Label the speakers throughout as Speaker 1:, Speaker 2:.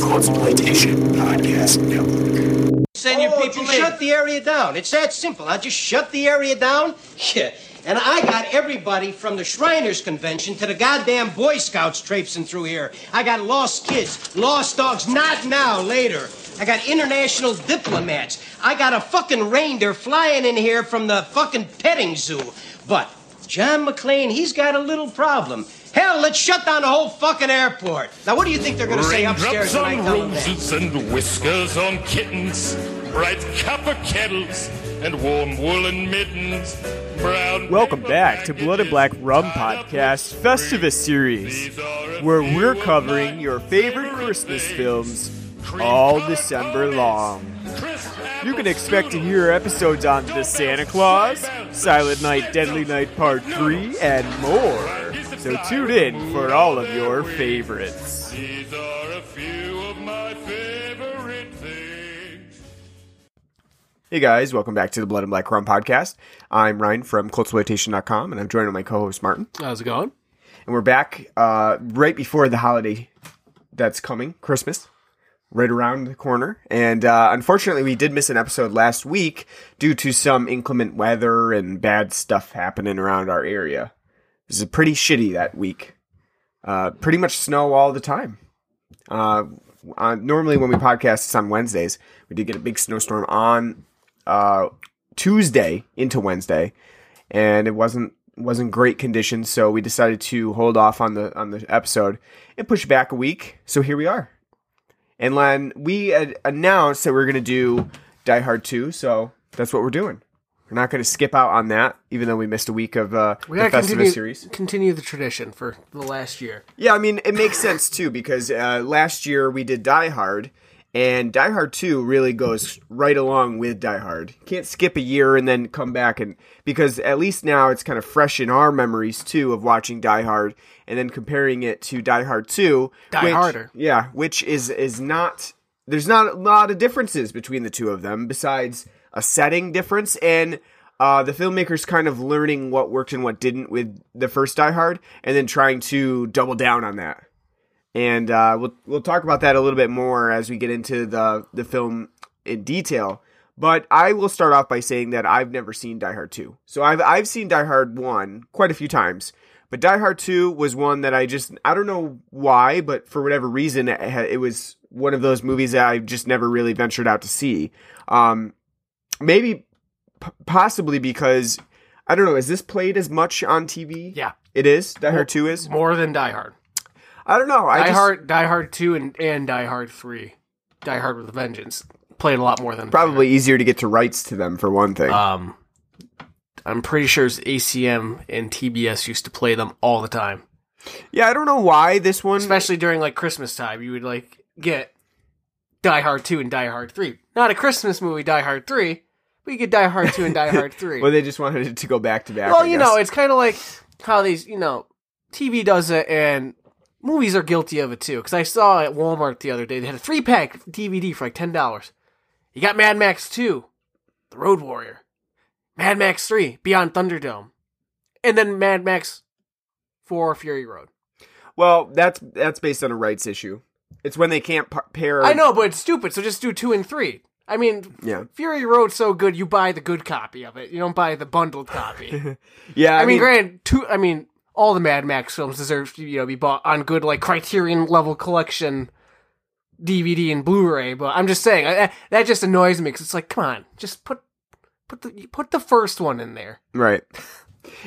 Speaker 1: Cultsploitation Podcast Network.
Speaker 2: Send your
Speaker 3: Oh,
Speaker 2: people
Speaker 3: just
Speaker 2: in.
Speaker 3: shut the area down. It's that simple. I just shut the area down. Yeah. And I got everybody from the Shriners Convention to the goddamn Boy Scouts traipsing through here. I got lost kids, lost dogs, not now, later. I got international diplomats. I got a fucking reindeer flying in here from the fucking petting zoo. But John McClane, he's got a little problem. Hell, let's shut down the whole fucking airport. Now, what do you think they're gonna say upstairs
Speaker 4: Raindrops on
Speaker 3: tell them that?
Speaker 4: roses and whiskers on kittens, bright copper kettles and warm woolen mittens, brown.
Speaker 5: Welcome back to Blood and Black Rum Podcast Festivus Series, where we're covering your favorite Christmas films all December long. You can expect to hear episodes on The Santa Claus, Silent Night, Deadly Night Part 3, and more. So tune in for all of your favorites.
Speaker 4: These are a few of my favorite things.
Speaker 5: Hey guys, welcome back to the Blood and Black Rum Podcast. I'm Ryan from Cultsploitation.com, and I'm joined by my co-host Martin.
Speaker 6: How's it going?
Speaker 5: And we're back uh, right before the holiday that's coming, Christmas, right around the corner. And uh, unfortunately, we did miss an episode last week due to some inclement weather and bad stuff happening around our area. This is pretty shitty that week. Uh, pretty much snow all the time. Uh, uh, normally, when we podcast, it's on Wednesdays. We did get a big snowstorm on uh, Tuesday into Wednesday, and it wasn't wasn't great conditions. So we decided to hold off on the on the episode and push back a week. So here we are. And Len, we announced that we are going to do Die Hard 2, so that's what we're doing. We're not going to skip out on that, even though we missed a week of uh,
Speaker 6: We
Speaker 5: the Festivus series.
Speaker 6: continue the tradition for the last year.
Speaker 5: Yeah, I mean, it makes sense too because uh, last year we did Die Hard, and Die Hard 2 really goes right along with Die Hard. Can't skip a year and then come back and because at least now it's kind of fresh in our memories too of watching Die Hard and then comparing it to Die Hard 2.
Speaker 6: Die
Speaker 5: which-
Speaker 6: Harder.
Speaker 5: Yeah, which is is not there's not a lot of differences between the two of them besides a setting difference and uh, the filmmakers kind of learning what worked and what didn't with the first Die Hard, and then trying to double down on that. And uh, we'll we'll talk about that a little bit more as we get into the the film in detail. But I will start off by saying that I've never seen Die Hard 2. So I've I've seen Die Hard 1 quite a few times. But Die Hard 2 was one that I just I don't know why, but for whatever reason it, it was one of those movies that I just never really ventured out to see. Um maybe p- possibly because I don't know, is this played as much on TV?
Speaker 6: Yeah,
Speaker 5: It is. Die Hard 2 is.
Speaker 6: more than Die Hard.
Speaker 5: I don't know. I
Speaker 6: Die
Speaker 5: just,
Speaker 6: Hard, Die Hard Two, and and Die Hard Three, Die Hard with a Vengeance played a lot more than Die
Speaker 5: probably easier to get to rights to them for one thing.
Speaker 6: Um, I'm pretty sure ACM and TBS used to play them all the time,
Speaker 5: yeah, I don't know why this one.
Speaker 6: especially during like Christmas time. You would like get Die Hard Two and Die Hard Three. Not a Christmas movie, Die Hard Three. You get Die Hard Two and Die Hard Three.
Speaker 5: well, they just wanted it to go back to back.
Speaker 6: Well,
Speaker 5: I
Speaker 6: you
Speaker 5: guess.
Speaker 6: know, it's kind of like how these, you know, TV does it, and movies are guilty of it too. Because I saw at Walmart the other day they had a three pack DVD for like ten dollars. You got Mad Max Two, The Road Warrior, Mad Max Three, Beyond Thunderdome, and then Mad Max Four, Fury Road.
Speaker 5: well, that's that's based on a rights issue. It's when they can't pa- pair.
Speaker 6: I know, but it's stupid. So just do two and three. I mean,
Speaker 5: Yeah.
Speaker 6: Fury Road's so good, you buy the good copy of it. You don't buy the bundled copy.
Speaker 5: Yeah,
Speaker 6: I, mean, granted, two. I mean, all the Mad Max films deserve to you know be bought on good like Criterion level collection DVD and Blu-ray. But I'm just saying I, I- that just annoys me because it's like, come on, just put put the put the first one in there.
Speaker 5: Right.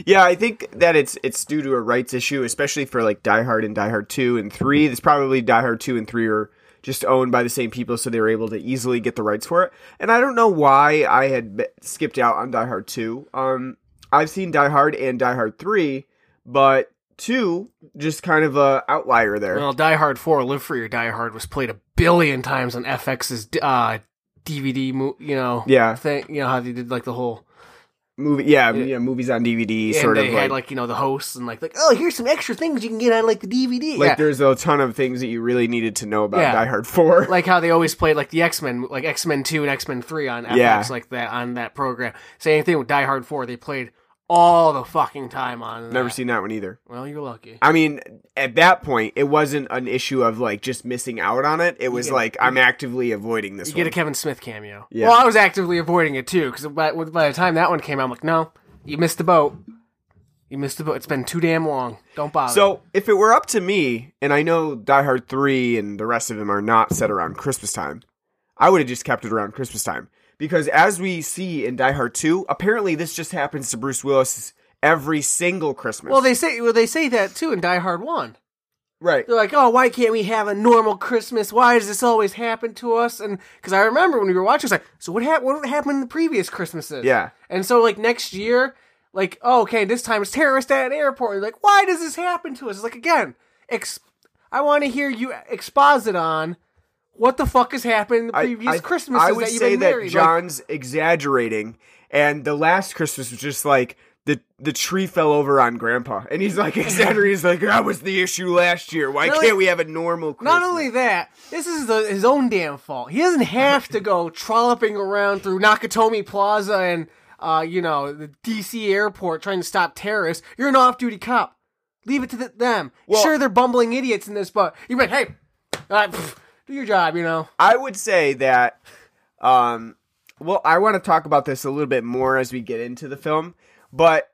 Speaker 5: Yeah, I think that it's it's due to a rights issue, especially for like Die Hard and Die Hard two and three. It's probably Die Hard two and three are just owned by the same people, so they were able to easily get the rights for it. And I don't know why I had skipped out on Die Hard two. Um, I've seen Die Hard and Die Hard three, but two just kind of a outlier there.
Speaker 6: Well, Die Hard Four, Live Free or Die Hard was played a billion times on FX's uh, DVD. mo- You know,
Speaker 5: Yeah.
Speaker 6: thing. You know how they did like the whole.
Speaker 5: Movie, yeah, yeah, movies on DVD,
Speaker 6: And
Speaker 5: sort
Speaker 6: they
Speaker 5: of
Speaker 6: had
Speaker 5: like,
Speaker 6: like you know the hosts and like like oh here's some extra things you can get on like the DVD.
Speaker 5: like
Speaker 6: yeah.
Speaker 5: there's a ton of things that you really needed to know about
Speaker 6: Yeah.
Speaker 5: Die Hard four.
Speaker 6: like how they always played like the X Men, like X Men Two and X Men Three on FX,
Speaker 5: Yeah.
Speaker 6: like that on that program. Same thing with Die Hard Four. They played all the fucking time on.
Speaker 5: Never
Speaker 6: that.
Speaker 5: seen that one either.
Speaker 6: Well, you're lucky.
Speaker 5: I mean, at that point, it wasn't an issue of like just missing out on it. It was
Speaker 6: get-
Speaker 5: like I'm actively avoiding this
Speaker 6: You
Speaker 5: one.
Speaker 6: get a Kevin Smith cameo.
Speaker 5: Yeah.
Speaker 6: Well, I was actively avoiding it too because by, by the time that one came out, I'm like, no, you missed the boat. You missed the boat. It's been too damn long. Don't bother.
Speaker 5: So if it were up to me, and I know Die Hard three and the rest of them are not set around Christmas time, I would have just kept it around Christmas time because as we see in Die Hard two, apparently this just happens to Bruce Willis every single Christmas.
Speaker 6: well, they say well they say that too in Die Hard One.
Speaker 5: right.
Speaker 6: They're like, oh, why can't we have a normal Christmas? Why does this always happen to us? And because I remember when we were watching, it's like, so what happened? What happened in the previous Christmases?
Speaker 5: Yeah.
Speaker 6: And so like next year, like, oh, okay, this time it's terrorist at an airport. You're like, why does this happen to us? It's like again, ex- I want to hear you exposit on what the fuck has happened in the previous
Speaker 5: I,
Speaker 6: Christmases
Speaker 5: I would
Speaker 6: that
Speaker 5: say that
Speaker 6: married. Like,
Speaker 5: John's exaggerating, and the last Christmas was just like the the tree fell over on Grandpa, and he's like exaggerating. He's like, "That was the issue last year. Why can't we have a normal?" Christmas?
Speaker 6: Not only that, this is the, his own damn fault. He doesn't have to go trolloping around through Nakatomi Plaza and, uh, you know, the DC airport trying to stop terrorists. You're an off-duty cop. Leave it to the, them.
Speaker 5: Well-
Speaker 6: sure, they're bumbling idiots in this, but you're like, hey, uh, pff, do your job, you know.
Speaker 5: I would say that. Um, well, I want to talk about this a little bit more as we get into the film, but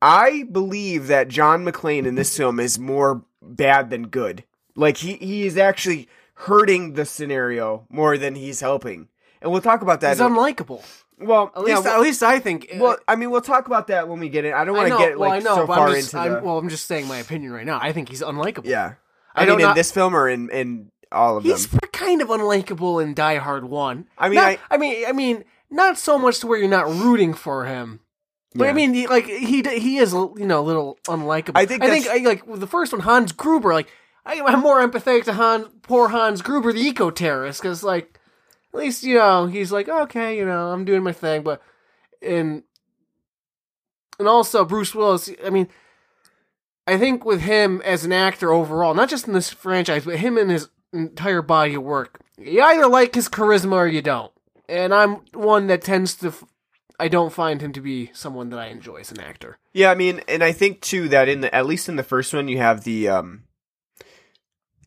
Speaker 5: I believe that John McClane in this film is more bad than good. Like he he is actually hurting the scenario more than he's helping, and we'll talk about that.
Speaker 6: He's unlikable.
Speaker 5: well,
Speaker 6: At
Speaker 5: yeah,
Speaker 6: least,
Speaker 5: well-
Speaker 6: at least I think. uh,
Speaker 5: Well, I mean, we'll talk about that when we get in. I don't want to get
Speaker 6: well,
Speaker 5: like
Speaker 6: I know,
Speaker 5: so far
Speaker 6: I'm just,
Speaker 5: into
Speaker 6: I'm,
Speaker 5: the.
Speaker 6: well, I'm just saying my opinion right now. I think he's unlikable.
Speaker 5: yeah,
Speaker 6: I
Speaker 5: I,
Speaker 6: don't
Speaker 5: mean, in
Speaker 6: not-
Speaker 5: this film or in in all of
Speaker 6: He's
Speaker 5: them.
Speaker 6: kind of unlikable in Die Hard One.
Speaker 5: I mean,
Speaker 6: Not-
Speaker 5: I-
Speaker 6: I mean, I mean, not so much to where you're not rooting for him. But I mean, he, like he he is you know a little unlikable.
Speaker 5: I think
Speaker 6: I think I, like with the first one, Hans Gruber. Like I, I'm more empathetic to Hans, poor Hans Gruber, the eco terrorist, because like at least you know he's like okay, you know I'm doing my thing, but and and also Bruce Willis. I mean, I think with him as an actor overall, not just in this franchise, but him in his entire body of work, you either like his charisma or you don't. And I'm one that tends to. F- I don't find him to be someone that I enjoy as an actor.
Speaker 5: Yeah, I mean, and I think too that in the at least in the first one you have the um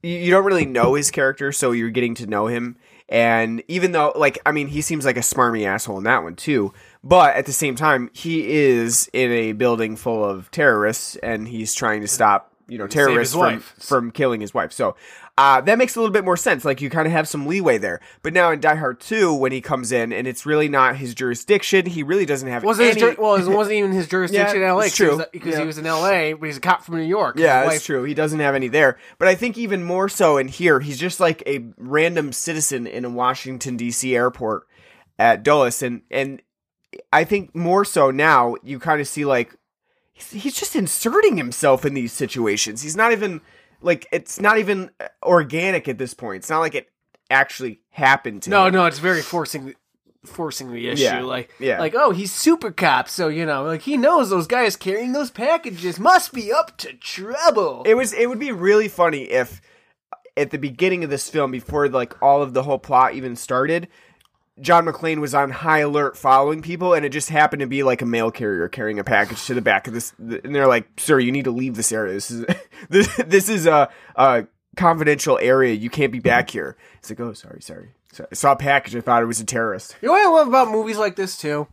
Speaker 5: you, you don't really know his character, so you're getting to know him. And even though like I mean he seems like a smarmy asshole in that one too, but at the same time he is in a building full of terrorists and he's trying to stop, you know, terrorists from
Speaker 6: wife.
Speaker 5: from killing his wife. So uh, that makes a little bit more sense. Like you kind of have some leeway there. But now in Die Hard 2, when he comes in and it's really not his jurisdiction, he really doesn't have
Speaker 6: Wasn't
Speaker 5: any.
Speaker 6: jur- well, it wasn't even his jurisdiction
Speaker 5: Yeah,
Speaker 6: in L.A.
Speaker 5: true.
Speaker 6: because
Speaker 5: Yeah.
Speaker 6: he was in L.A. But he's a cop from New York.
Speaker 5: Yeah, that's
Speaker 6: wife-
Speaker 5: true. He doesn't have any there. But I think even more so in here, he's just like a random citizen in a Washington D.C. airport at Dulles, and and I think more so now you kind of see like he's, he's just inserting himself in these situations. He's not even like it's not even uh, organic at this point. It's not like it actually happened to
Speaker 6: No,
Speaker 5: him.
Speaker 6: no, it's very forcing, forcing the issue.
Speaker 5: Yeah,
Speaker 6: Like,
Speaker 5: yeah.
Speaker 6: like, oh, he's super cop, so you know, like he knows those guys carrying those packages must be up to trouble.
Speaker 5: It was it would be really funny if at the beginning of this film, before like all of the whole plot even started, John McClane was on high alert following people, and it just happened to be like a mail carrier carrying a package to the back of this, and they're like, "Sir, you need to leave this area. This is this, this is a, a confidential area. You can't be back here." It's like, "Oh, sorry, sorry. So I saw a package. I thought it was a terrorist."
Speaker 6: You know what I love about movies like this too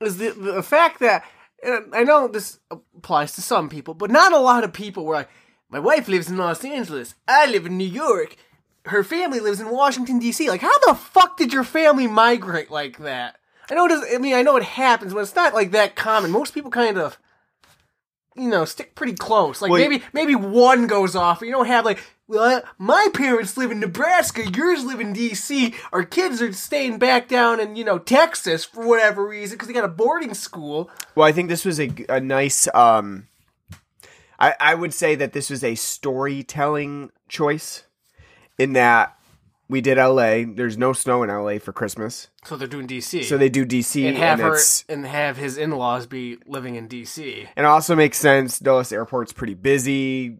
Speaker 6: is the the fact that and I know this applies to some people, but not a lot of people. Were like, my wife lives in Los Angeles, I live in New York, her family lives in Washington D.C. Like, how the fuck did your family migrate like that? I know it does. I mean, I know it happens, but it's not like that common. Most people kind of. You know, stick pretty close. Like
Speaker 5: Well,
Speaker 6: maybe maybe one goes off. You don't have like, well, my parents live in Nebraska, yours live in D.C. Our kids are staying back down in you know Texas for whatever reason because they got a boarding school.
Speaker 5: Well, I think this was a, a nice. Um, I I would say that this was a storytelling choice, in that we did L.A. There's no snow in L.A. for Christmas,
Speaker 6: So they're doing D.C.
Speaker 5: so they do D.C.
Speaker 6: and have her and have his in laws be living in D.C.
Speaker 5: and it also makes sense. Dulles Airport's pretty busy.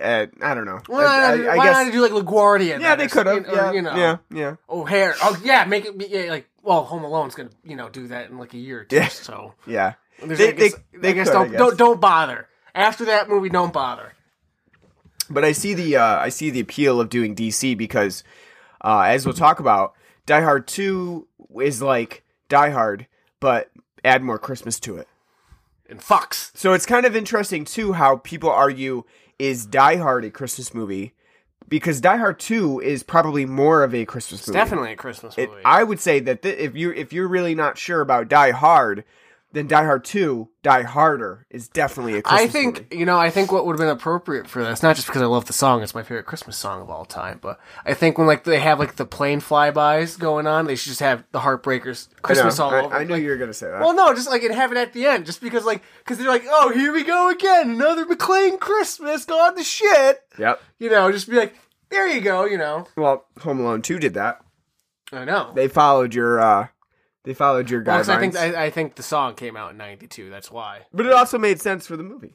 Speaker 5: Uh, I don't know.
Speaker 6: Why,
Speaker 5: I,
Speaker 6: not,
Speaker 5: I
Speaker 6: why
Speaker 5: guess
Speaker 6: not do like LaGuardia?
Speaker 5: yeah, they could have. Yeah,
Speaker 6: you know,
Speaker 5: yeah, yeah.
Speaker 6: O'Hare. Oh yeah, make it be yeah, like well, Home Alone's gonna you know do that in like a year or two.
Speaker 5: Yeah.
Speaker 6: So
Speaker 5: Yeah. They-
Speaker 6: I guess,
Speaker 5: they- they
Speaker 6: I guess
Speaker 5: could,
Speaker 6: don't
Speaker 5: guess.
Speaker 6: don't don't bother after that movie. Don't bother.
Speaker 5: But I see the uh, I see the appeal of doing DC because, uh, as we'll talk about, Die Hard Two is like Die Hard, but add more Christmas to it.
Speaker 6: And Fox.
Speaker 5: So it's kind of interesting too how people argue is Die Hard a Christmas movie because Die Hard Two is probably more of a Christmas movie.
Speaker 6: Definitely a Christmas
Speaker 5: It,
Speaker 6: movie.
Speaker 5: I would say that th- if you if you're really not sure about Die Hard, then Die Hard Two, Die Harder is definitely a Christmas
Speaker 6: I think
Speaker 5: movie.
Speaker 6: you know. I think what would have been appropriate for this, not just because I love the song; it's my favorite Christmas song of all time. But I think when like they have like the plane flybys going on, they should just have the Heartbreakers
Speaker 5: I know,
Speaker 6: Christmas all
Speaker 5: I,
Speaker 6: over.
Speaker 5: I knew
Speaker 6: Like,
Speaker 5: you were gonna say that.
Speaker 6: Well, no, just like and have it at the end, just because like because they're like, oh, here we go again, another McClane Christmas gone to shit.
Speaker 5: yep.
Speaker 6: You know, just be like, there you go. You know,
Speaker 5: Well, Home Alone Two did that.
Speaker 6: I know.
Speaker 5: They followed your uh they followed your
Speaker 6: Well, I think I, I think the song came out in '92. That's why.
Speaker 5: but it also made sense for the movie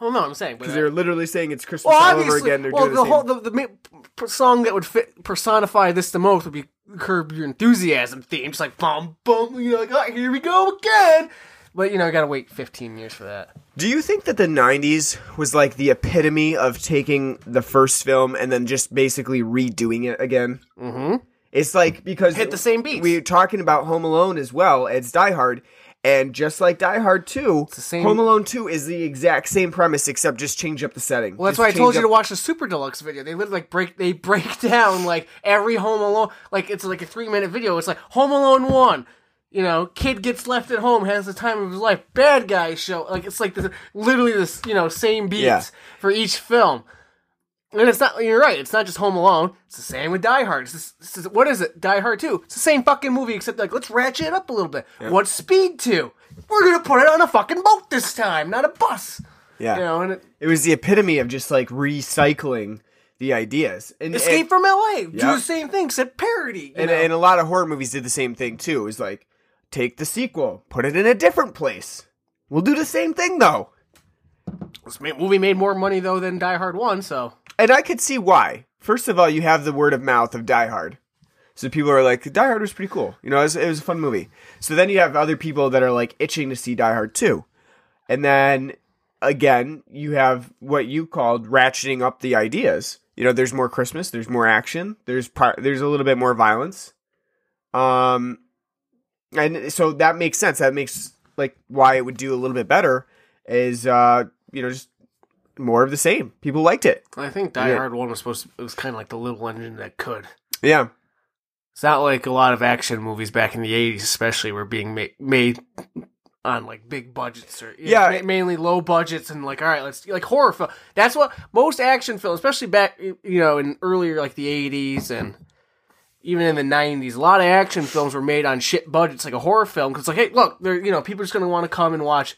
Speaker 6: Well, no, I'm saying,
Speaker 5: because they're literally saying it's Christmas
Speaker 6: Well,
Speaker 5: all over again. They're
Speaker 6: well,
Speaker 5: doing
Speaker 6: the,
Speaker 5: the,
Speaker 6: whole the, the song that would fit personify this the most would be "Curb Your Enthusiasm" theme, just like bum bum. You know, like oh, here we go again. But you know, you gotta wait 15 years for that.
Speaker 5: Do you think that the '90s was like the epitome of taking the first film and then just basically redoing it again? Mm-hmm. It's like because
Speaker 6: Hit the same beats.
Speaker 5: We're talking about Home Alone as well as Die Hard, and just like Die Hard Two,
Speaker 6: the same-
Speaker 5: Home Alone Two is the exact same premise except just change up the setting.
Speaker 6: Well, that's
Speaker 5: Just
Speaker 6: why I told
Speaker 5: change
Speaker 6: you to watch the Super Deluxe video. They literally like break they break down like every Home Alone like it's like a three minute video. It's like Home Alone one. You know, kid gets left at home, has the time of his life. Bad guy show like it's like this, literally this you know same beats
Speaker 5: Yeah.
Speaker 6: for each film. And it's not. You're right. It's not just Home Alone. It's the same with Die Hard. It's just, it's just- what is it? Die Hard Two. It's the same fucking movie, except like let's ratchet it up a little bit. What's Speed Two? We're gonna put it on a fucking boat this time, not a bus.
Speaker 5: Yeah,
Speaker 6: You know, and it,
Speaker 5: it was the epitome of just like recycling the ideas. And,
Speaker 6: Escape
Speaker 5: and,
Speaker 6: from LA. Do the same thing, except parody.
Speaker 5: and,
Speaker 6: know?
Speaker 5: and a lot of horror movies did the same thing too. It was like take the sequel, put it in a different place. We'll do the same thing though.
Speaker 6: this movie made more money though than Die Hard One, so
Speaker 5: And I could see why. First of all, you have the word of mouth of Die Hard. So people are like, Die Hard was pretty cool. You know, it was, it was a fun movie. So then you have other people that are like itching to see Die Hard 2. And then again, you have what you called ratcheting up the ideas. You know, there's more Christmas, there's more action, there's par- there's a little bit more violence. Um and so that makes sense. That makes like why it would do a little bit better is uh you know just more of the same. People liked it.
Speaker 6: I think Die
Speaker 5: Yeah.
Speaker 6: Hard One was supposed. to It was kind of like the little engine that could.
Speaker 5: Yeah.
Speaker 6: It's not like a lot of action movies back in the '80s, especially, were being ma- made on like big budgets or
Speaker 5: Yeah.
Speaker 6: ma- mainly low budgets and like all right, let's like horror film. That's what most action films, especially back you know in earlier like the '80s and even in the '90s, a lot of action films were made on shit budgets, like a horror film. Because like, hey, look, they're you know people are just gonna want to come and watch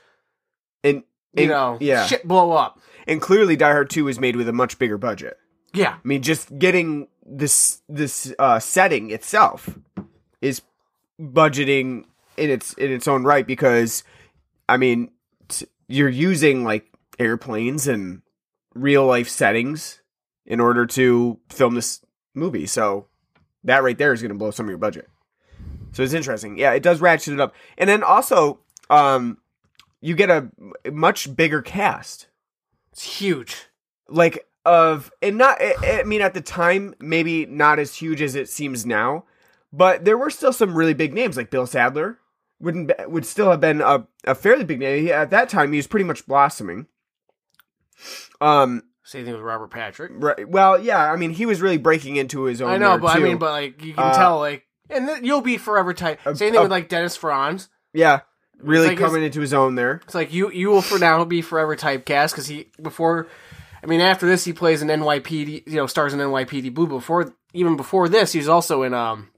Speaker 5: And,
Speaker 6: you know
Speaker 5: yeah.
Speaker 6: shit blow up.
Speaker 5: And clearly Die Hard 2 was made with a much bigger budget.
Speaker 6: Yeah,
Speaker 5: I mean, just getting this this uh, setting itself is budgeting in its in its own right because I mean, t- you're using like airplanes and real life settings in order to film this movie. So that right there is going to blow some of your budget. So it's interesting. Yeah, it does ratchet it up. And then also um you get a much bigger cast
Speaker 6: it's huge.
Speaker 5: like of and not I I mean at the time maybe not as huge as it seems now but there were still some really big names like bill sadler wouldn't would still have been a, a fairly big name He- at that time he was pretty much blossoming um
Speaker 6: Same thing with Robert Patrick.
Speaker 5: right, well yeah i mean he was really breaking into his own
Speaker 6: I know, but I mean, but like you can
Speaker 5: Uh,
Speaker 6: tell, like, and th- you'll be forever tight. Same thing
Speaker 5: uh,
Speaker 6: with like Dennis Franz.
Speaker 5: yeah really
Speaker 6: like
Speaker 5: coming into his own there
Speaker 6: It's like you you will for now be forever typecast because he before. I mean, after this, he plays an NYPD. You know, stars in NYPD Blue. Before even before this, he was also in um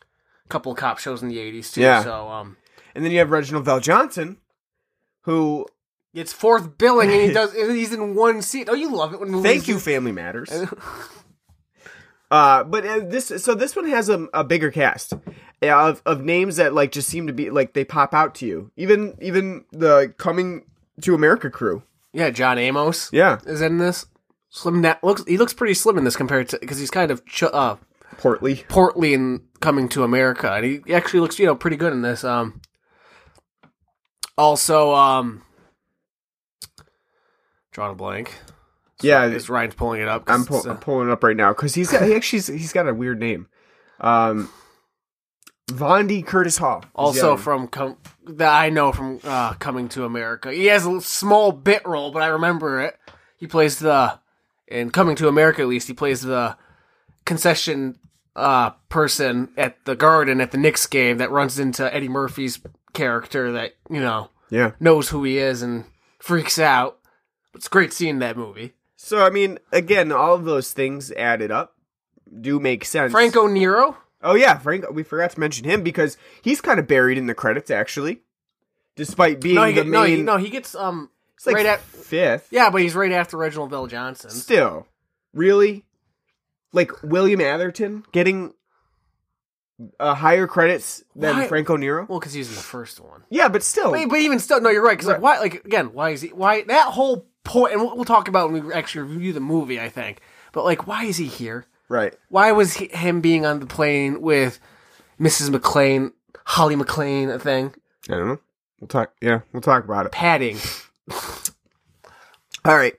Speaker 6: a couple of cop shows in the '80s too.
Speaker 5: Yeah.
Speaker 6: So um,
Speaker 5: and then you have Reginald VelJohnson who
Speaker 6: gets fourth billing and he does. He's in one seat. Oh, you love it when movies.
Speaker 5: Thank you, Family Matters. uh, but uh, this so this one has a, a bigger cast of of names that like just seem to be like they pop out to you. Even even the coming to America crew.
Speaker 6: Yeah, John Amos.
Speaker 5: Yeah,
Speaker 6: is in this. Slim. Na- looks he looks pretty slim in this compared to because he's kind of ch- uh
Speaker 5: Portly.
Speaker 6: portly in coming to America, and he actually looks you know pretty good in this. Um, also, um, drawing a blank.
Speaker 5: Yeah,
Speaker 6: As Ryan's pulling it up.
Speaker 5: I'm, pull,
Speaker 6: uh,
Speaker 5: I'm pulling it up right now because he's got he actually he's got a weird name. Um, Vondie Curtis Hall.
Speaker 6: Also from com- that I know from uh, Coming to America. He has a small bit role, but I remember it. He plays the in Coming to America at least. He plays the concession uh, person at the Garden at the Knicks game that runs into Eddie Murphy's character that you know
Speaker 5: yeah.
Speaker 6: knows who he is and freaks out. It's great seeing that movie.
Speaker 5: So I mean, again, all of those things added up do make sense.
Speaker 6: Franco Nero.
Speaker 5: Oh yeah, Franco. We forgot to mention him because he's kind of buried in the credits actually, despite being
Speaker 6: No, he,
Speaker 5: the
Speaker 6: get, no, he,
Speaker 5: main.
Speaker 6: no, he gets um
Speaker 5: it's like
Speaker 6: right at
Speaker 5: fifth.
Speaker 6: yeah, but he's right after Reginald VelJohnson.
Speaker 5: Still, really, like William Atherton getting uh, higher credits than
Speaker 6: Why-
Speaker 5: Franco Nero.
Speaker 6: Well, because he's in the first one.
Speaker 5: Yeah, but still,
Speaker 6: But, but even still, no, you're right. Because
Speaker 5: Right.
Speaker 6: like, why? Like again, why is he? Why that whole point? And we'll, we'll talk about when we actually review the movie. I think. But like, why is he here?
Speaker 5: Right?
Speaker 6: Why was he, him being on the plane with Mrs. McClane, Holly McClane, a thing?
Speaker 5: I don't know. We'll talk. Yeah, we'll talk about it.
Speaker 6: Padding.
Speaker 5: All right.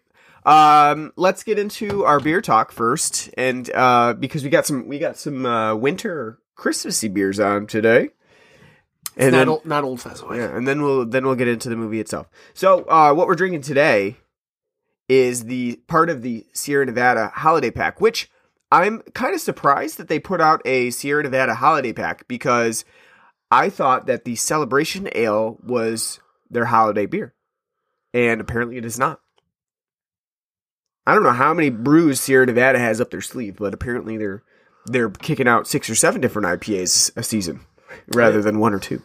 Speaker 5: Um, let's get into our beer talk first, and uh, because we got some, we got some uh, winter Christmassy beers on today, and
Speaker 6: not
Speaker 5: then,
Speaker 6: old, not old Fezziwig.
Speaker 5: yeah, and then we'll then we'll get into the movie itself. So, uh, what we're drinking today is the part of the Sierra Nevada holiday pack, which I'm kind of surprised that they put out a Sierra Nevada holiday pack because I thought that the Celebration Ale was their holiday beer, and apparently it is not. I don't know how many brews Sierra Nevada has up their sleeve, but apparently they're they're kicking out six or seven different IPAs a season rather than one or two.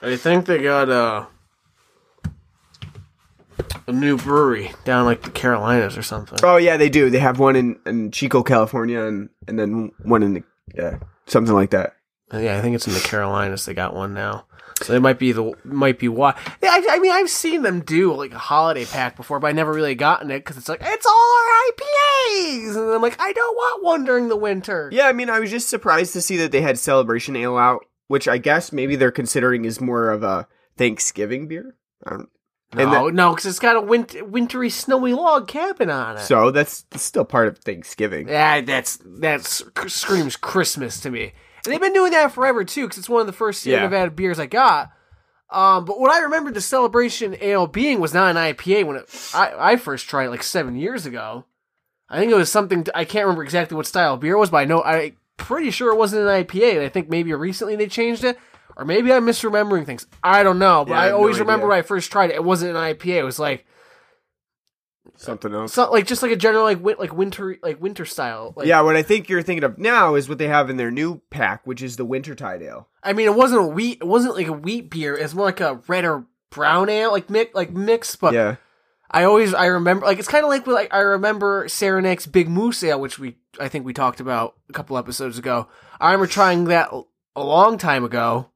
Speaker 6: I think they got uh, a new brewery down like the Carolinas or something.
Speaker 5: Oh yeah, they do. They have one in, in Chico, California, and and then one in the, uh, something like that.
Speaker 6: Yeah, I think it's in the Carolinas. They got one now, so it might be the might be why. Yeah, I, I mean, I've seen them do like a holiday pack before, but I never really gotten it because it's like it's all our IPAs, and I'm like, I don't want one during the winter.
Speaker 5: Yeah, I mean, I was just surprised to see that they had Celebration Ale out, which I guess maybe they're considering is more of a Thanksgiving beer. I don't, and
Speaker 6: No,
Speaker 5: that-
Speaker 6: no, because it's got a winter, wintry, snowy log cabin on it.
Speaker 5: so that's, that's still part of Thanksgiving.
Speaker 6: yeah, that's that screams Christmas to me. And they've been doing that forever too, because it's one of the first Sierra
Speaker 5: Yeah.
Speaker 6: Nevada beers I got. Um, but what I remember the Celebration Ale being was not an IPA when it, I, I first tried it like seven years ago. I think it was something I can't remember exactly what style of beer it was, but I know I pretty sure it wasn't an IPA. And I think maybe recently they changed it, or maybe I'm misremembering things. I don't know, but
Speaker 5: Yeah, I
Speaker 6: I,
Speaker 5: have no
Speaker 6: always remember when I first tried it, it wasn't an IPA. It was like
Speaker 5: Something else.
Speaker 6: so, like just like a general like win, like winter like winter style. Like,
Speaker 5: yeah, what I think you're thinking of now is what they have in their new pack, which is the Wintertide Ale.
Speaker 6: I mean, it wasn't a wheat. It wasn't like a wheat beer. It's more like a red or brown ale, like mix, like mix. But
Speaker 5: Yeah.
Speaker 6: I always I remember like it's kind of like like I remember Saranac's Big Moose Ale, which we I think we talked about a couple episodes ago. I remember trying that a long time ago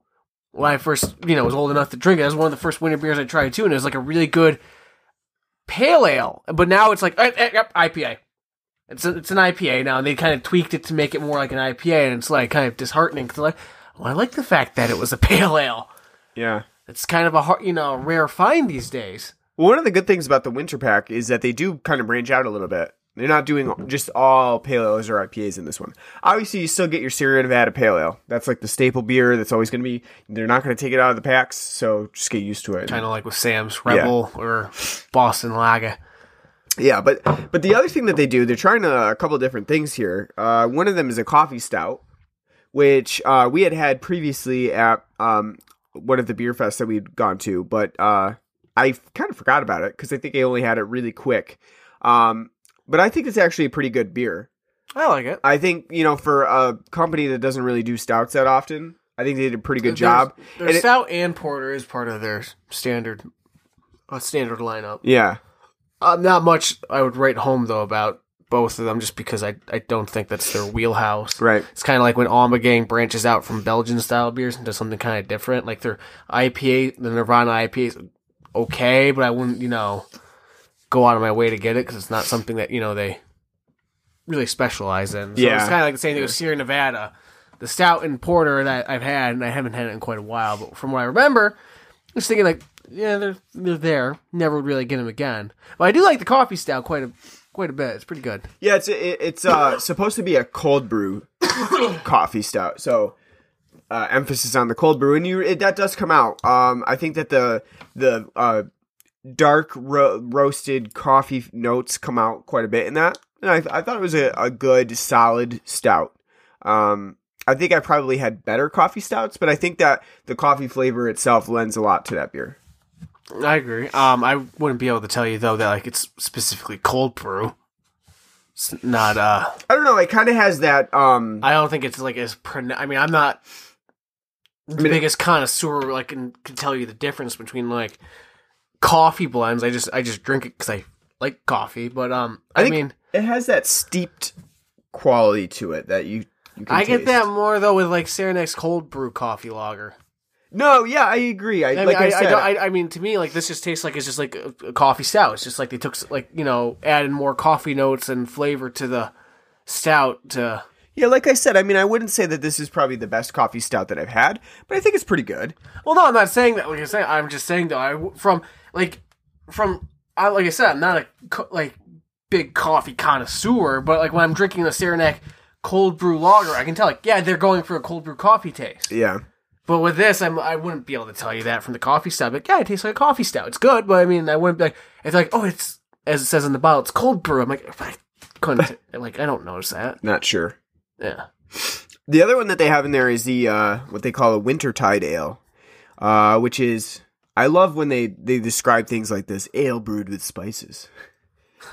Speaker 6: when I first you know was old enough to drink it. That was one of the first winter beers I tried too, and it was like a really good pale ale. But now it's like eh, eh, yep, IPA. It's a, it's an IPA now, and they kind of tweaked it to make it more like an IPA, and it's like kind of disheartening because like, well, I like the fact that it was a pale ale.
Speaker 5: Yeah.
Speaker 6: It's kind of a hard, you know, rare find these days.
Speaker 5: Well, one of the good things about the winter pack is that they do kind of branch out a little bit. They're not doing just all pale ales or IPAs in this one. Obviously, you still get your Sierra Nevada pale ale. That's like the staple beer. That's always going to be. They're not going to take it out of the packs, so just get used to it.
Speaker 6: Kind of like with Sam's Rebel or Boston Lager.
Speaker 5: Yeah, but but the other thing that they do, they're trying a, a couple different things here. Uh, one of them is a coffee stout, which uh, we had had previously at um, one of the beer fests that we'd gone to, but uh, I kind of forgot about it because I think I only had it really quick. Um, but I think it's actually a pretty good beer.
Speaker 6: I like it.
Speaker 5: I think you know for a company that doesn't really do stouts that often, I think they did a pretty good job.
Speaker 6: Their
Speaker 5: And it-
Speaker 6: stout and porter is part of their standard, uh, standard lineup.
Speaker 5: yeah,
Speaker 6: Uh, not much I would write home though about both of them, just because I I don't think that's their wheelhouse.
Speaker 5: right.
Speaker 6: It's kind of like when Ommegang branches out from Belgian style beers into something kind of different. Like their IPA, the Nirvana IPA is okay, but I wouldn't, you know, go out of my way to get it because it's not something that you know they really specialize in. So
Speaker 5: Yeah.
Speaker 6: it's kind of like the same thing with Sierra Nevada. The stout and porter that I've had, and I haven't had it in quite a while, but from what I remember, I was thinking like, yeah, they're they're there. Never would really get them again. But I do like the coffee stout quite a quite a bit. It's pretty good.
Speaker 5: Yeah, it's it, it's uh, supposed to be a cold brew coffee stout. So uh, emphasis on the cold brew, and you it, that does come out. Um, I think that the the uh, dark ro- roasted coffee notes come out quite a bit in that, and I, I thought it was a, a good solid stout. Um, I think I probably had better coffee stouts, but I think that the coffee flavor itself lends a lot to that beer.
Speaker 6: I agree. Um, I wouldn't be able to tell you though that like it's specifically cold brew. It's not. Uh,
Speaker 5: I don't know. It kind of has that. Um,
Speaker 6: I don't think it's like as. Prono- I mean, I'm not the
Speaker 5: mean,
Speaker 6: biggest connoisseur. Like, and can tell you the difference between like coffee blends. I just I just drink it because I like coffee. But um, I,
Speaker 5: think
Speaker 6: mean,
Speaker 5: it has that steeped quality to it that you. you can
Speaker 6: I get
Speaker 5: taste.
Speaker 6: that more though with like Saranac's cold brew coffee lager.
Speaker 5: No, yeah, I agree. I,
Speaker 6: I mean,
Speaker 5: like I,
Speaker 6: I, I,
Speaker 5: said,
Speaker 6: don't- I, I mean, to me, like this just tastes like it's just like a, a coffee stout. It's just like they took like you know added more coffee notes and flavor to the stout. To
Speaker 5: yeah, like I said, I mean, I wouldn't say that this is probably the best coffee stout that I've had, but I think it's pretty good.
Speaker 6: well, no, I'm not saying that. Like I said, I'm just saying though. I from like from I, like I said, I'm not a like big coffee connoisseur, but like when I'm drinking the Saranac cold brew lager, I can tell like yeah, they're going for a cold brew coffee taste.
Speaker 5: Yeah,
Speaker 6: But with this, I'm, I wouldn't be able to tell you that from the coffee stout. Like, yeah, it tastes like a coffee stout. It's good, but I mean, I wouldn't be like, it's like, oh, it's, as it says in the bottle, it's cold brew. I'm like, I couldn't, like, I don't notice that.
Speaker 5: not sure.
Speaker 6: Yeah.
Speaker 5: The other one that they have in there is the uh, what they call a wintertide ale, uh, which is I love when they they describe things like this ale brewed with spices.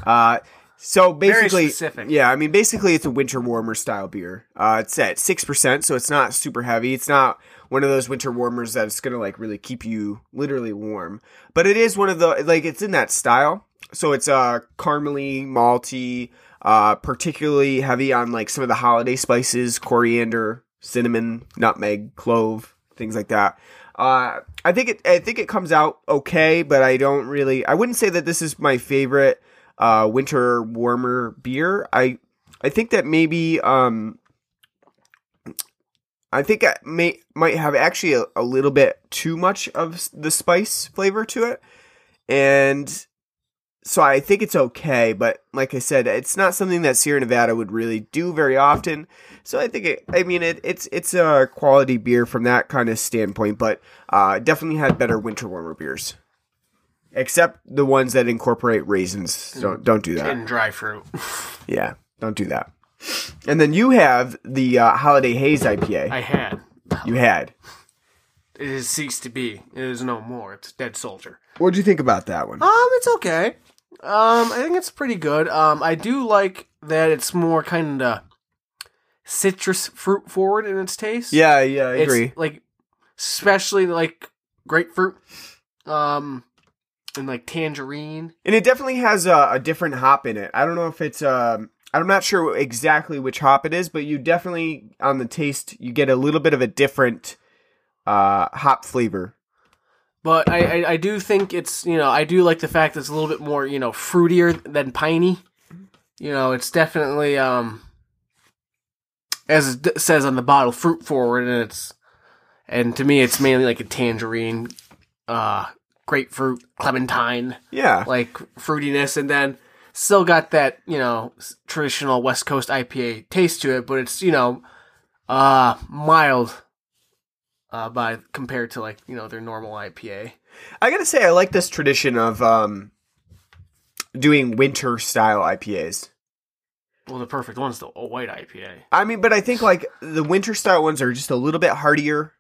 Speaker 5: Uh, so basically,
Speaker 6: specific.
Speaker 5: yeah, I mean basically it's a winter warmer style beer. Uh, it's at six percent, so it's not super heavy. It's not one of those winter warmers that's gonna like really keep you literally warm, but it is one of the like it's in that style. So it's uh caramely, malty, uh particularly heavy on like some of the holiday spices, coriander, cinnamon, nutmeg, clove, things like that. Uh I think it I think it comes out okay, but I don't really I wouldn't say that this is my favorite uh winter warmer beer. I I think that maybe um I think I may might have actually a, a little bit too much of the spice flavor to it. And so I think it's okay, but like I said, it's not something that Sierra Nevada would really do very often. So I think it, I mean, it, it's it's a quality beer from that kind of standpoint, but uh, definitely had better winter warmer beers, except the ones that incorporate raisins. Don't don't do that.
Speaker 6: And dry fruit.
Speaker 5: Yeah, don't do that. And then you have the uh, Holiday Haze IPA.
Speaker 6: I had.
Speaker 5: you had.
Speaker 6: It has ceased to be. It is no more. It's a Dead Soldier.
Speaker 5: What do you think about that one?
Speaker 6: Um, it's okay. Um, I think it's pretty good. Um, I do like that it's more kind of citrus fruit forward in its taste.
Speaker 5: Yeah, yeah, I
Speaker 6: it's
Speaker 5: agree.
Speaker 6: like especially like grapefruit um and like tangerine
Speaker 5: And it definitely has a, a different hop in it. I don't know if it's um I'm not sure exactly which hop it is, but you definitely on the taste you get a little bit of a different uh hop flavor.
Speaker 6: But I, I i do think it's you know i do like the fact that it's a little bit more you know fruitier than piney. You know it's definitely um as it says on the bottle fruit forward and it's and to me it's mainly like a tangerine uh grapefruit clementine
Speaker 5: Yeah.
Speaker 6: like fruitiness. And then still got that you know traditional west coast ipa taste to it but it's you know uh mild uh by compared to like you know their normal ipa
Speaker 5: I got to say I like this tradition of um doing winter style IPAs.
Speaker 6: well the perfect one's the white ipa
Speaker 5: I mean, but I think like the winter style ones are just a little bit heartier.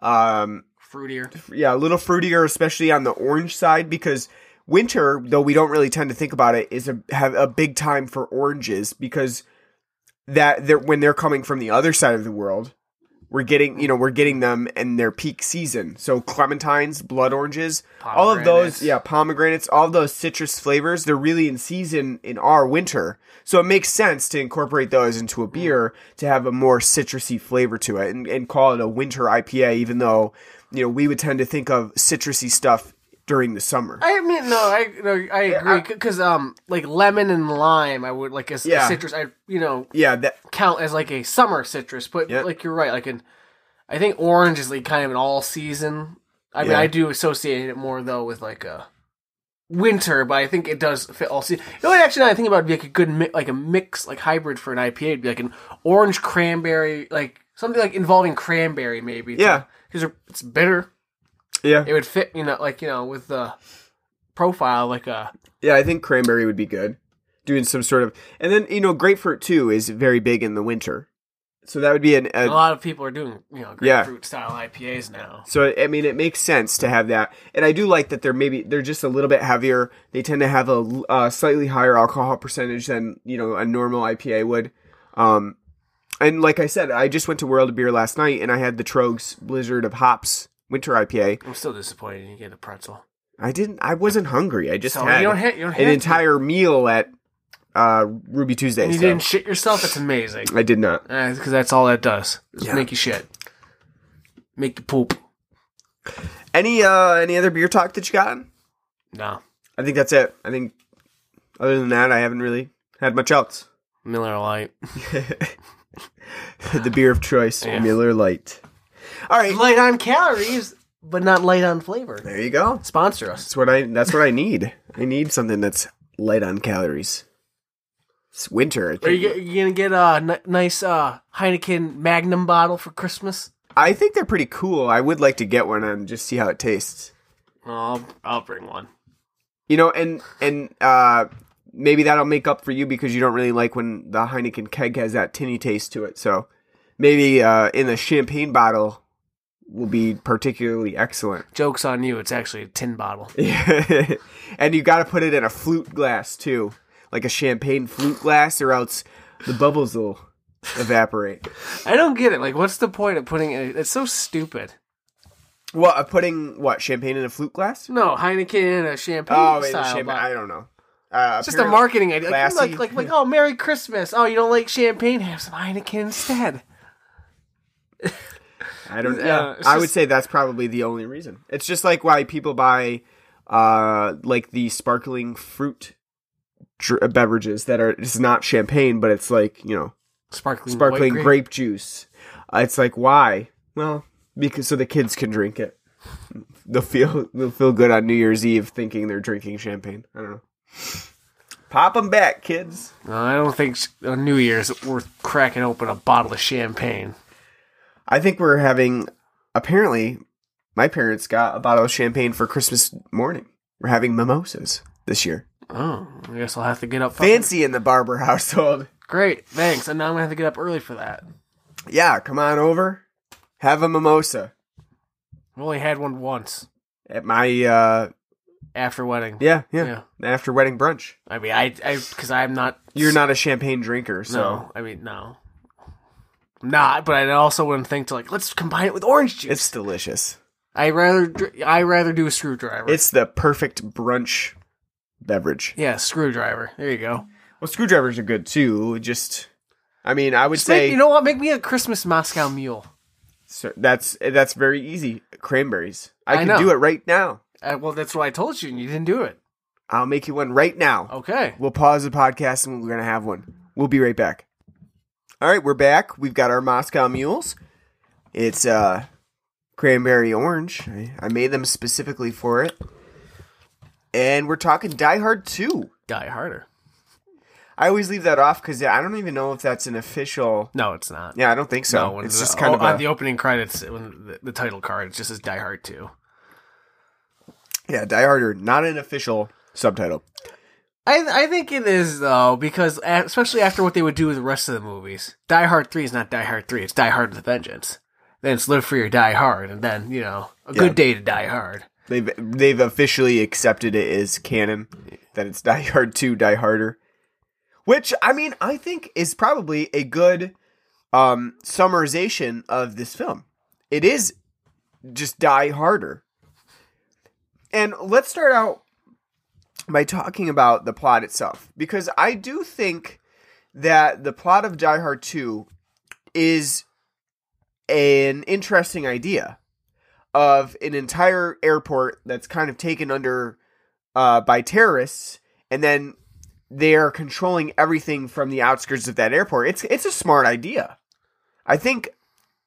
Speaker 5: Um
Speaker 6: fruitier
Speaker 5: yeah, a little fruitier, especially on the orange side, because winter, though we don't really tend to think about it, is a have a big time for oranges because that they're when they're coming from the other side of the world, we're getting you know we're getting them in their peak season. So clementines, blood oranges, all of those, yeah, pomegranates, all those citrus flavors, they're really in season in our winter. So it makes sense to incorporate those into a beer to have a more citrusy flavor to it and, and call it a winter IPA, even though, you know, we would tend to think of citrusy stuff during the summer.
Speaker 6: I mean, no, I no, I agree because um, like lemon and lime, I would like as a
Speaker 5: Yeah.
Speaker 6: citrus. I you know
Speaker 5: yeah, that
Speaker 6: count as like a summer citrus, but
Speaker 5: Yeah.
Speaker 6: like you're right. Like an, I think orange is like kind of an all season. I mean, I do associate it more though with like a winter, but I think it does fit all season. You know? Actually, now I think about it, would be like a good mi- like a mix like hybrid for an IPA. It'd be like an orange cranberry, like something like involving cranberry maybe.
Speaker 5: Yeah.
Speaker 6: because it's bitter.
Speaker 5: Yeah,
Speaker 6: It would fit, you know, like you know, with the profile like a
Speaker 5: yeah. I think cranberry would be good. Doing some sort of, and then you know, grapefruit too is very big in the winter. So that would be an.
Speaker 6: a
Speaker 5: A,
Speaker 6: lot of people are doing you know
Speaker 5: Yeah.
Speaker 6: grapefruit style IPAs now.
Speaker 5: so I mean, it makes sense to have that, and I do like that they're maybe they're just a little bit heavier. They tend to have a uh, slightly higher alcohol percentage than you know a normal IPA would. Um, and like I said, I just went to World of Beer last night, and I had the Troegs Blizzard of Hops Winter IPA.
Speaker 6: I'm still disappointed you get a pretzel.
Speaker 5: I didn't. I wasn't hungry. I just
Speaker 6: So
Speaker 5: had
Speaker 6: you don't ha- you don't
Speaker 5: an
Speaker 6: to.
Speaker 5: entire meal at uh, Ruby Tuesday.
Speaker 6: And you
Speaker 5: so
Speaker 6: didn't shit yourself. That's amazing.
Speaker 5: I did not.
Speaker 6: Because that's all that does.
Speaker 5: Yeah.
Speaker 6: make you shit, make you poop.
Speaker 5: Any uh any other beer talk that you gotten?
Speaker 6: No,
Speaker 5: I think that's it. I think other than that, I haven't really had much else.
Speaker 6: Miller Lite.
Speaker 5: the beer of choice,
Speaker 6: Yeah.
Speaker 5: Miller Lite. All right,
Speaker 6: Light on calories, but not light on flavor.
Speaker 5: there you go.
Speaker 6: Sponsor us.
Speaker 5: That's what I. That's what I need. I need something that's light on calories. It's winter. I
Speaker 6: Are you, get- you gonna get a n- nice uh, Heineken Magnum bottle for Christmas?
Speaker 5: I think they're pretty cool. I would like to get one and just see how it tastes.
Speaker 6: I'll, I'll bring one.
Speaker 5: You know, and and uh maybe that'll make up for you because you don't really like when the Heineken keg has that tinny taste to it. So maybe uh in the champagne bottle will be particularly excellent.
Speaker 6: Jokes on you. It's actually a tin bottle.
Speaker 5: and you got to put it in a flute glass too, like a champagne flute glass, or else the bubbles will evaporate.
Speaker 6: I don't get it. Like, what's the point of putting it? It's so stupid.
Speaker 5: What? Uh, putting what? Champagne in a flute glass?
Speaker 6: No, Heineken in a champagne
Speaker 5: Oh,
Speaker 6: style.
Speaker 5: champagne.
Speaker 6: bottle.
Speaker 5: I don't know. Uh,
Speaker 6: It's just a marketing idea. Like, like, like, like, oh, Merry Christmas. Oh, you don't like champagne? Have some Heineken instead.
Speaker 5: I don't.
Speaker 6: Yeah,
Speaker 5: I would
Speaker 6: just-
Speaker 5: say that's probably the only reason. It's just like why people buy, uh, like the sparkling fruit dr- beverages that are it's not champagne, but it's like you know
Speaker 6: Sparkling,
Speaker 5: sparkling
Speaker 6: white
Speaker 5: grape. juice. Uh, it's like why? Well, because so the kids can drink it. They'll feel they'll feel good on New Year's Eve thinking they're drinking champagne. I don't know. Pop them back, kids.
Speaker 6: No, I don't think on New Year's we're cracking open a bottle of champagne.
Speaker 5: I think we're having. Apparently, my parents got a bottle of champagne for Christmas morning. We're having mimosas this year.
Speaker 6: Oh, I guess I'll have to get up. fucking-
Speaker 5: Fancy in the Barber household.
Speaker 6: Great, thanks. And now I'm gonna have to get up early for that.
Speaker 5: Yeah, come on over. Have a mimosa
Speaker 6: I've only had one once
Speaker 5: at my. uh
Speaker 6: after wedding.
Speaker 5: Yeah, yeah. After wedding brunch.
Speaker 6: I mean, I, I, because I'm not.
Speaker 5: You're not a champagne drinker, so
Speaker 6: No, I mean, no. Not, but I also wouldn't think to like let's combine it with orange juice.
Speaker 5: it's delicious.
Speaker 6: I rather I rather do a screwdriver.
Speaker 5: It's the perfect brunch beverage.
Speaker 6: yeah, screwdriver. There you go.
Speaker 5: Well, screwdrivers are good too. Just, I mean, I would
Speaker 6: Just
Speaker 5: say
Speaker 6: make, you know what? Make me a Christmas Moscow Mule.
Speaker 5: so that's that's very easy. Cranberries. I,
Speaker 6: I
Speaker 5: can
Speaker 6: know.
Speaker 5: do it right now.
Speaker 6: Uh, well, that's what I told you, and you didn't do it.
Speaker 5: I'll make you one right now.
Speaker 6: Okay.
Speaker 5: We'll pause the podcast and we're gonna have one. We'll be right back. All right, we're back. We've got our Moscow mules. It's uh cranberry orange. I, I made them specifically for it. And we're talking Die Hard 2.
Speaker 6: Die harder.
Speaker 5: I always leave that off because I don't even know if that's an official.
Speaker 6: No, it's not.
Speaker 5: Yeah, I don't think so.
Speaker 6: No,
Speaker 5: it's
Speaker 6: the-
Speaker 5: just kind
Speaker 6: oh,
Speaker 5: of
Speaker 6: on the opening credits, when the, the title card, it just says Die Hard 2.
Speaker 5: yeah, Die Harder, not an official subtitle.
Speaker 6: I I think it is though because especially after what they would do with the rest of the movies, Die Hard Three is not Die Hard Three; it's Die Hard with a Vengeance. Then it's Live Free or Die Hard, and then you know a
Speaker 5: Yeah.
Speaker 6: good day to die hard.
Speaker 5: They've they've officially accepted it as canon that it's Die Hard 2 Die Harder. Which I mean, I think is probably a good um summarization of this film. It is just Die Harder. And let's start out by talking about the plot itself because I do think that the plot of Die Hard 2 is an interesting idea. of an entire airport that's kind of taken under uh, by terrorists, and then they're controlling everything from the outskirts of that airport. It's it's a smart idea. I think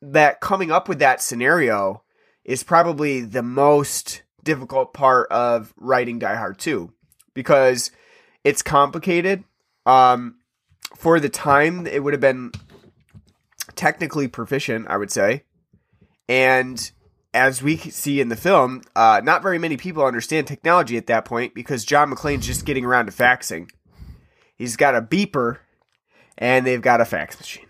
Speaker 5: that coming up with that scenario is probably the most difficult part of writing Die Hard 2 because it's complicated. Um, for the time, it would have been technically proficient, I would say. And as we see in the film, uh, not very many people understand technology at that point because John McClane's just getting around to faxing. He's got a beeper and they've got a fax machine.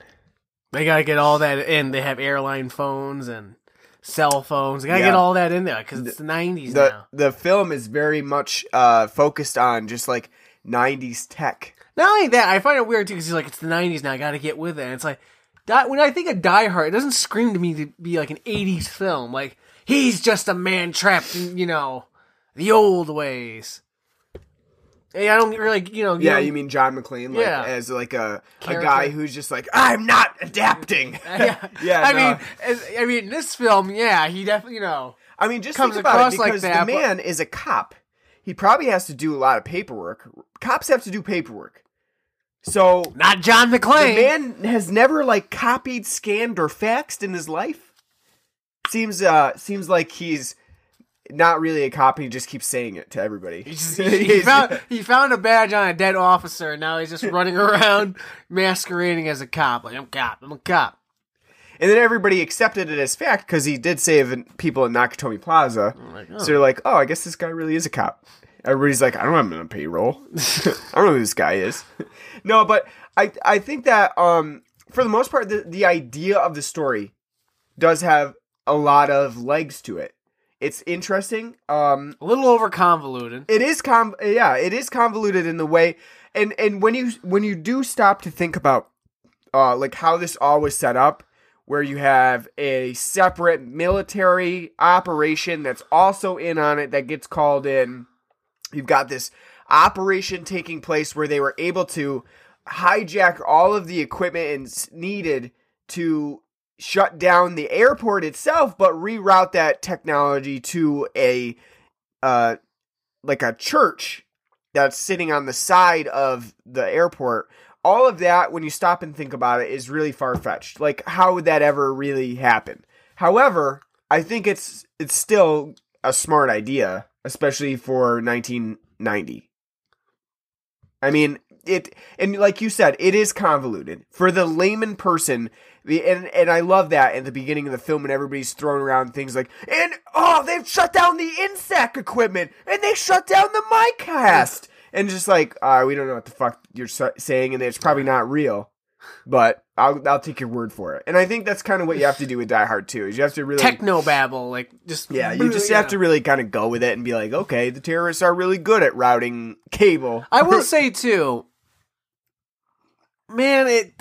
Speaker 6: They gotta get all that in. They have airline phones and cell phones. They gotta
Speaker 5: Yeah.
Speaker 6: get all that in there because it's the nineties
Speaker 5: The
Speaker 6: now.
Speaker 5: the film is very much uh, focused on just like 90s tech.
Speaker 6: Not only that, I find it weird too because he's like, it's the nineties now. I gotta get with it. And it's like, that, when I think of Die Hard, it doesn't scream to me to be like an eighties film. Like he's just a man trapped in you know the old ways. Hey, I don't really, you know.
Speaker 5: Yeah,
Speaker 6: know-
Speaker 5: you mean John McClane, like
Speaker 6: Yeah.
Speaker 5: as like a, a guy who's just like I'm not adapting.
Speaker 6: Yeah,
Speaker 5: yeah.
Speaker 6: I
Speaker 5: no.
Speaker 6: mean, as, I mean, in this film, yeah, he definitely, you know,
Speaker 5: I mean, just
Speaker 6: comes
Speaker 5: think about it
Speaker 6: across like
Speaker 5: because
Speaker 6: that,
Speaker 5: the
Speaker 6: but-
Speaker 5: man is a cop. He probably has to do a lot of paperwork. Cops have to do paperwork, so
Speaker 6: not John McClane.
Speaker 5: the man has never like copied, scanned, or faxed in his life. Seems uh seems like he's not really a cop. He just keeps saying it to everybody.
Speaker 6: He, just, he, he found he found a badge on a dead officer, and now he's just running around masquerading as a cop. Like I'm a cop, I'm a cop.
Speaker 5: And then everybody accepted it as fact because he did save people in Nakatomi Plaza. So they're like, oh, I guess this guy really is a cop. Everybody's like, I don't have him on payroll. I don't know who this guy is. no, but I I think that um for the most part the, the idea of the story does have a lot of legs to it. It's interesting. Um
Speaker 6: A little over convoluted.
Speaker 5: it is com yeah it is convoluted in the way and and when you when you do stop to think about uh like how this all was set up where you have a separate military operation that's also in on it that gets called in you've got this operation taking place where they were able to hijack all of the equipment and needed to shut down the airport itself but reroute that technology to a uh like a church that's sitting on the side of the airport. All of that, when you stop and think about it, is really far fetched. Like, how would that ever really happen? However, I think it's it's still a smart idea, especially for 1990. I mean, it and like you said, it is convoluted for the layman person. The- And and I love that at the beginning of the film, and everybody's throwing around things like, and oh, they've shut down the insect equipment, and they shut down the mic cast, and just like, uh, we don't know what the fuck you're saying, and it's probably not real, but I'll I'll take your word for it. And I think that's kind of what you have to do with Die Hard too, is you have to really
Speaker 6: Techno babble, like just
Speaker 5: yeah, you just have to really kind of go with it and be like, okay, the terrorists are really good at routing cable.
Speaker 6: I will say too, man, it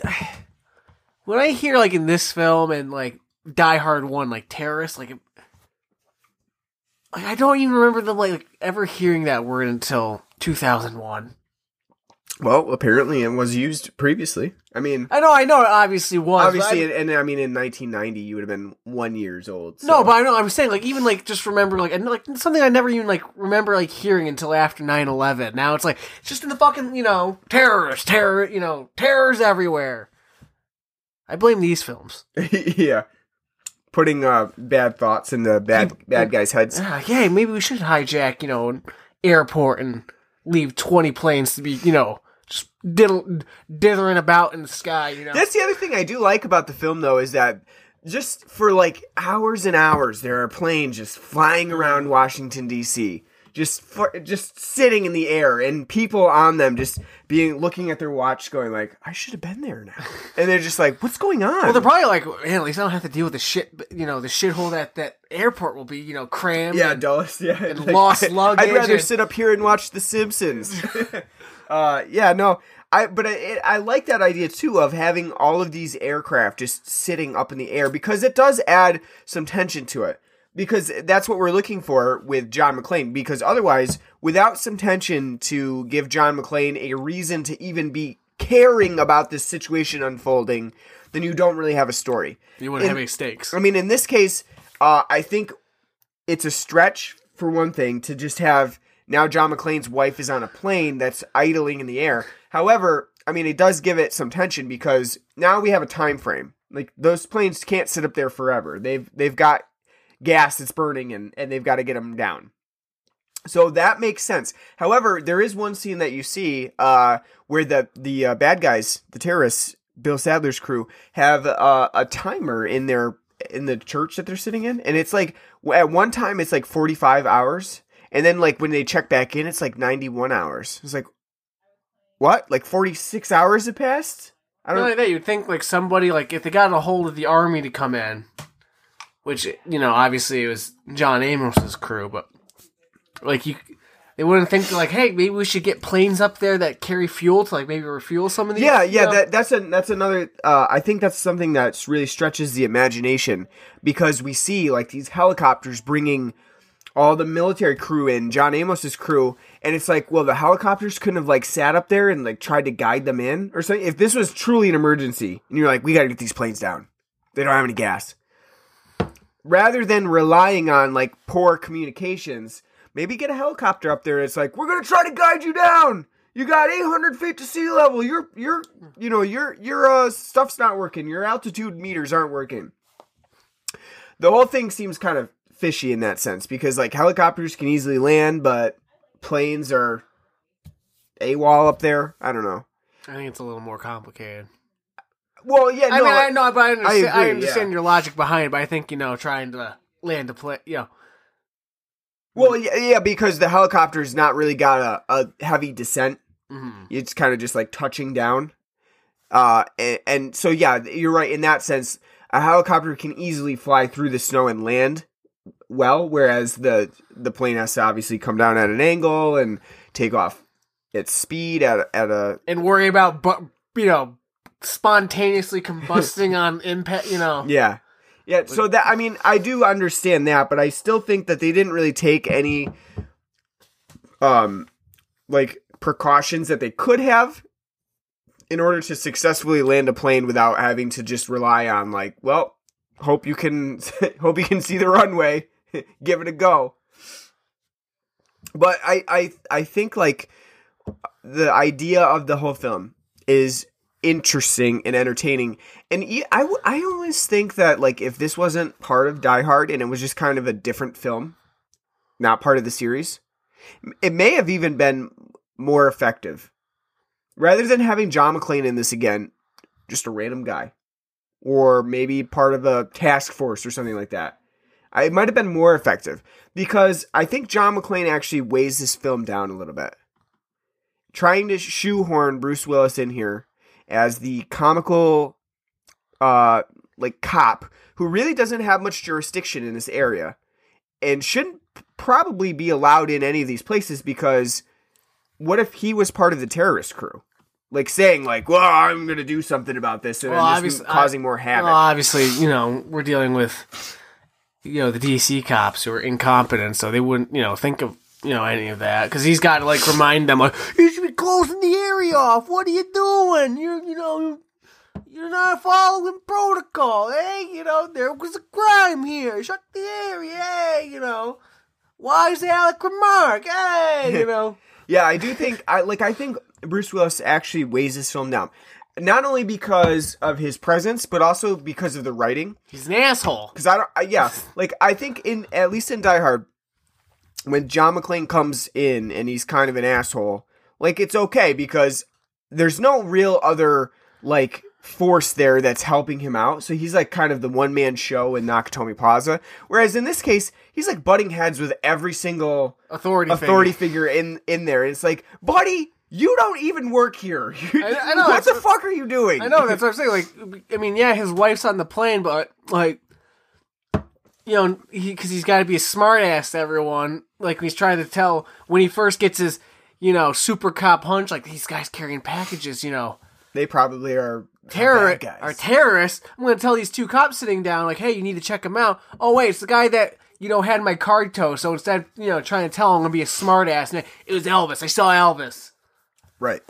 Speaker 6: when I hear like in this film and like Die Hard One, like terrorists, like, like I don't even remember them like ever hearing that word until 2001.
Speaker 5: Well, apparently it was used previously. I mean,
Speaker 6: I know, I know, it obviously was.
Speaker 5: obviously,
Speaker 6: I-
Speaker 5: and, and I mean, in 1990, you would have been one years old. so-
Speaker 6: no, but I know I'm saying like even like just remember like and like something I never even like remember like hearing until after 9/11. Now it's like it's just in the fucking you know terrorists, terror, you know terrors everywhere. I blame these films.
Speaker 5: yeah, putting uh, bad thoughts in the bad bad guys' heads.
Speaker 6: Ah, yeah, maybe we should hijack, you know, an airport and leave 20 planes to be, you know, just diddle, dithering about in the sky, you know.
Speaker 5: That's the other thing I do like about the film, though, is that just for like hours and hours, there are planes just flying around Washington D.C. Just just sitting in the air, and people on them just being looking at their watch, going like, "I should have been there now," and they're just like, "What's going on?"
Speaker 6: well, they're probably like, man, at least I don't have to deal with the shit, you know, the shithole that that airport will be, you know, crammed.
Speaker 5: Yeah,
Speaker 6: and-
Speaker 5: Dulles. Yeah,
Speaker 6: and lost luggage
Speaker 5: I'd rather
Speaker 6: and-
Speaker 5: sit up here and watch The Simpsons. uh, yeah, no, I but I, I like that idea too of having all of these aircraft just sitting up in the air because it does add some tension to it. Because that's what we're looking for with John McClane. Because otherwise, without some tension to give John McClane a reason to even be caring about this situation unfolding, then you don't really have a story.
Speaker 6: you wouldn't
Speaker 5: in-
Speaker 6: have any stakes.
Speaker 5: I mean, in this case, uh, I think it's a stretch for one thing to just have now John McClane's wife is on a plane that's idling in the air. However, I mean it does give it some tension because now we have a time frame. Like those planes can't sit up there forever. They've they've got gas that's burning and and they've got to get them down. So that makes sense. However, there is one scene that you see uh, where the the uh, bad guys, the terrorists, Bill Sadler's crew, have uh, a timer in their in the church that they're sitting in, and it's like at one time it's like forty five hours, and then like when they check back in, it's like ninety one hours. It's like what? Like forty six hours have passed? I don't.
Speaker 6: only that, you'd think like somebody like if they got a hold of the army to come in, which you know obviously it was John Amos's crew, but like you, they wouldn't think like, hey, maybe we should get planes up there that carry fuel to like maybe refuel some of these.
Speaker 5: Yeah, yeah,
Speaker 6: know?
Speaker 5: that that's a that's another. Uh, I think that's something that really stretches the imagination because we see like these helicopters bringing all the military crew in, John Amos's crew, and it's like, well, the helicopters couldn't have like sat up there and like tried to guide them in or something. If this was truly an emergency, and you're like, we got to get these planes down, they don't have any gas. Rather than relying on like poor communications, maybe get a helicopter up there. It's like we're gonna try to guide you down. You got 800 feet to sea level. Your your you know your your uh, stuff's not working. Your altitude meters aren't working. The whole thing seems kind of fishy in that sense because like helicopters can easily land, but planes are a wall up there. I don't know.
Speaker 6: I think it's a little more complicated.
Speaker 5: Well, yeah, no,
Speaker 6: I mean, I know, but I understand, I,
Speaker 5: agree,
Speaker 6: understand
Speaker 5: yeah.
Speaker 6: your logic behind it. But I think you know, trying to land a plane, you know,
Speaker 5: Well, yeah, yeah, because the helicopter's not really got a, a heavy descent.
Speaker 6: Mhm.
Speaker 5: It's kind of just like touching down. Uh, and, and so yeah, you're right in that sense. A helicopter can easily fly through the snow and land well, whereas the the plane has to obviously come down at an angle and take off its speed at a- at a
Speaker 6: and worry about bu- you know spontaneously combusting on impact. You know,
Speaker 5: Yeah. Yeah, so that I mean, I do understand that, but I still think that they didn't really take any um like precautions that they could have in order to successfully land a plane without having to just rely on like, well, hope you can hope you can see the runway, give it a go. But I I I think like the idea of the whole film is interesting and entertaining. And I, I always think that like if this wasn't part of Die Hard and it was just kind of a different film, not part of the series, it may have even been more effective. Rather than having John McClane in this again, just a random guy, or maybe part of a task force or something like that. It might have been more effective because I think John McClane actually weighs this film down a little bit. Trying to shoehorn Bruce Willis in here as the comical uh like cop who really doesn't have much jurisdiction in this area and shouldn't probably be allowed in any of these places because what if he was part of the terrorist crew? Like saying like well i'm gonna do something about this and
Speaker 6: Well, obviously-
Speaker 5: just causing
Speaker 6: I-
Speaker 5: more havoc.
Speaker 6: Well, obviously, you know, we're dealing with you know the DC cops who are incompetent, so they wouldn't you know think of you know any of that because he's got to like remind them like you should be closing the area off. What are you doing? You're you know. You're not following protocol, Hey, You know, there was a crime here. Shut the area, hey, you know. Why is the Alec remark? Hey, you know.
Speaker 5: Yeah, I do think I like I think Bruce Willis actually weighs this film down. Not only because of his presence, but also because of the writing.
Speaker 6: He's an asshole.
Speaker 5: Because I don't, I, yeah, like I think in at least in Die Hard, when John McClane comes in and he's kind of an asshole, like it's okay because there's no real other like force there that's helping him out. So he's like kind of the one man show in Nakatomi Plaza. Whereas in this case, he's like butting heads with every single
Speaker 6: Authority
Speaker 5: authority
Speaker 6: figure.
Speaker 5: in in there. And it's like, buddy. You don't even work here.
Speaker 6: I- I know,
Speaker 5: what the fuck are you doing?
Speaker 6: I know that's what I'm saying. Like, I mean, yeah, his wife's on the plane, but like, you know, because he, has got to be a smart ass to everyone. Like he's trying to tell when he first gets his, you know, super cop hunch. Like these guys carrying packages, you know,
Speaker 5: They probably are
Speaker 6: terror
Speaker 5: guys.
Speaker 6: are terrorists. I'm gonna tell these two cops sitting down, like, hey, you need to check him out. Oh wait, it's the guy that. You know, had my card toe, so instead, you know, trying to tell him I'm gonna be a smart ass, and it was Elvis. I saw Elvis.
Speaker 5: Right.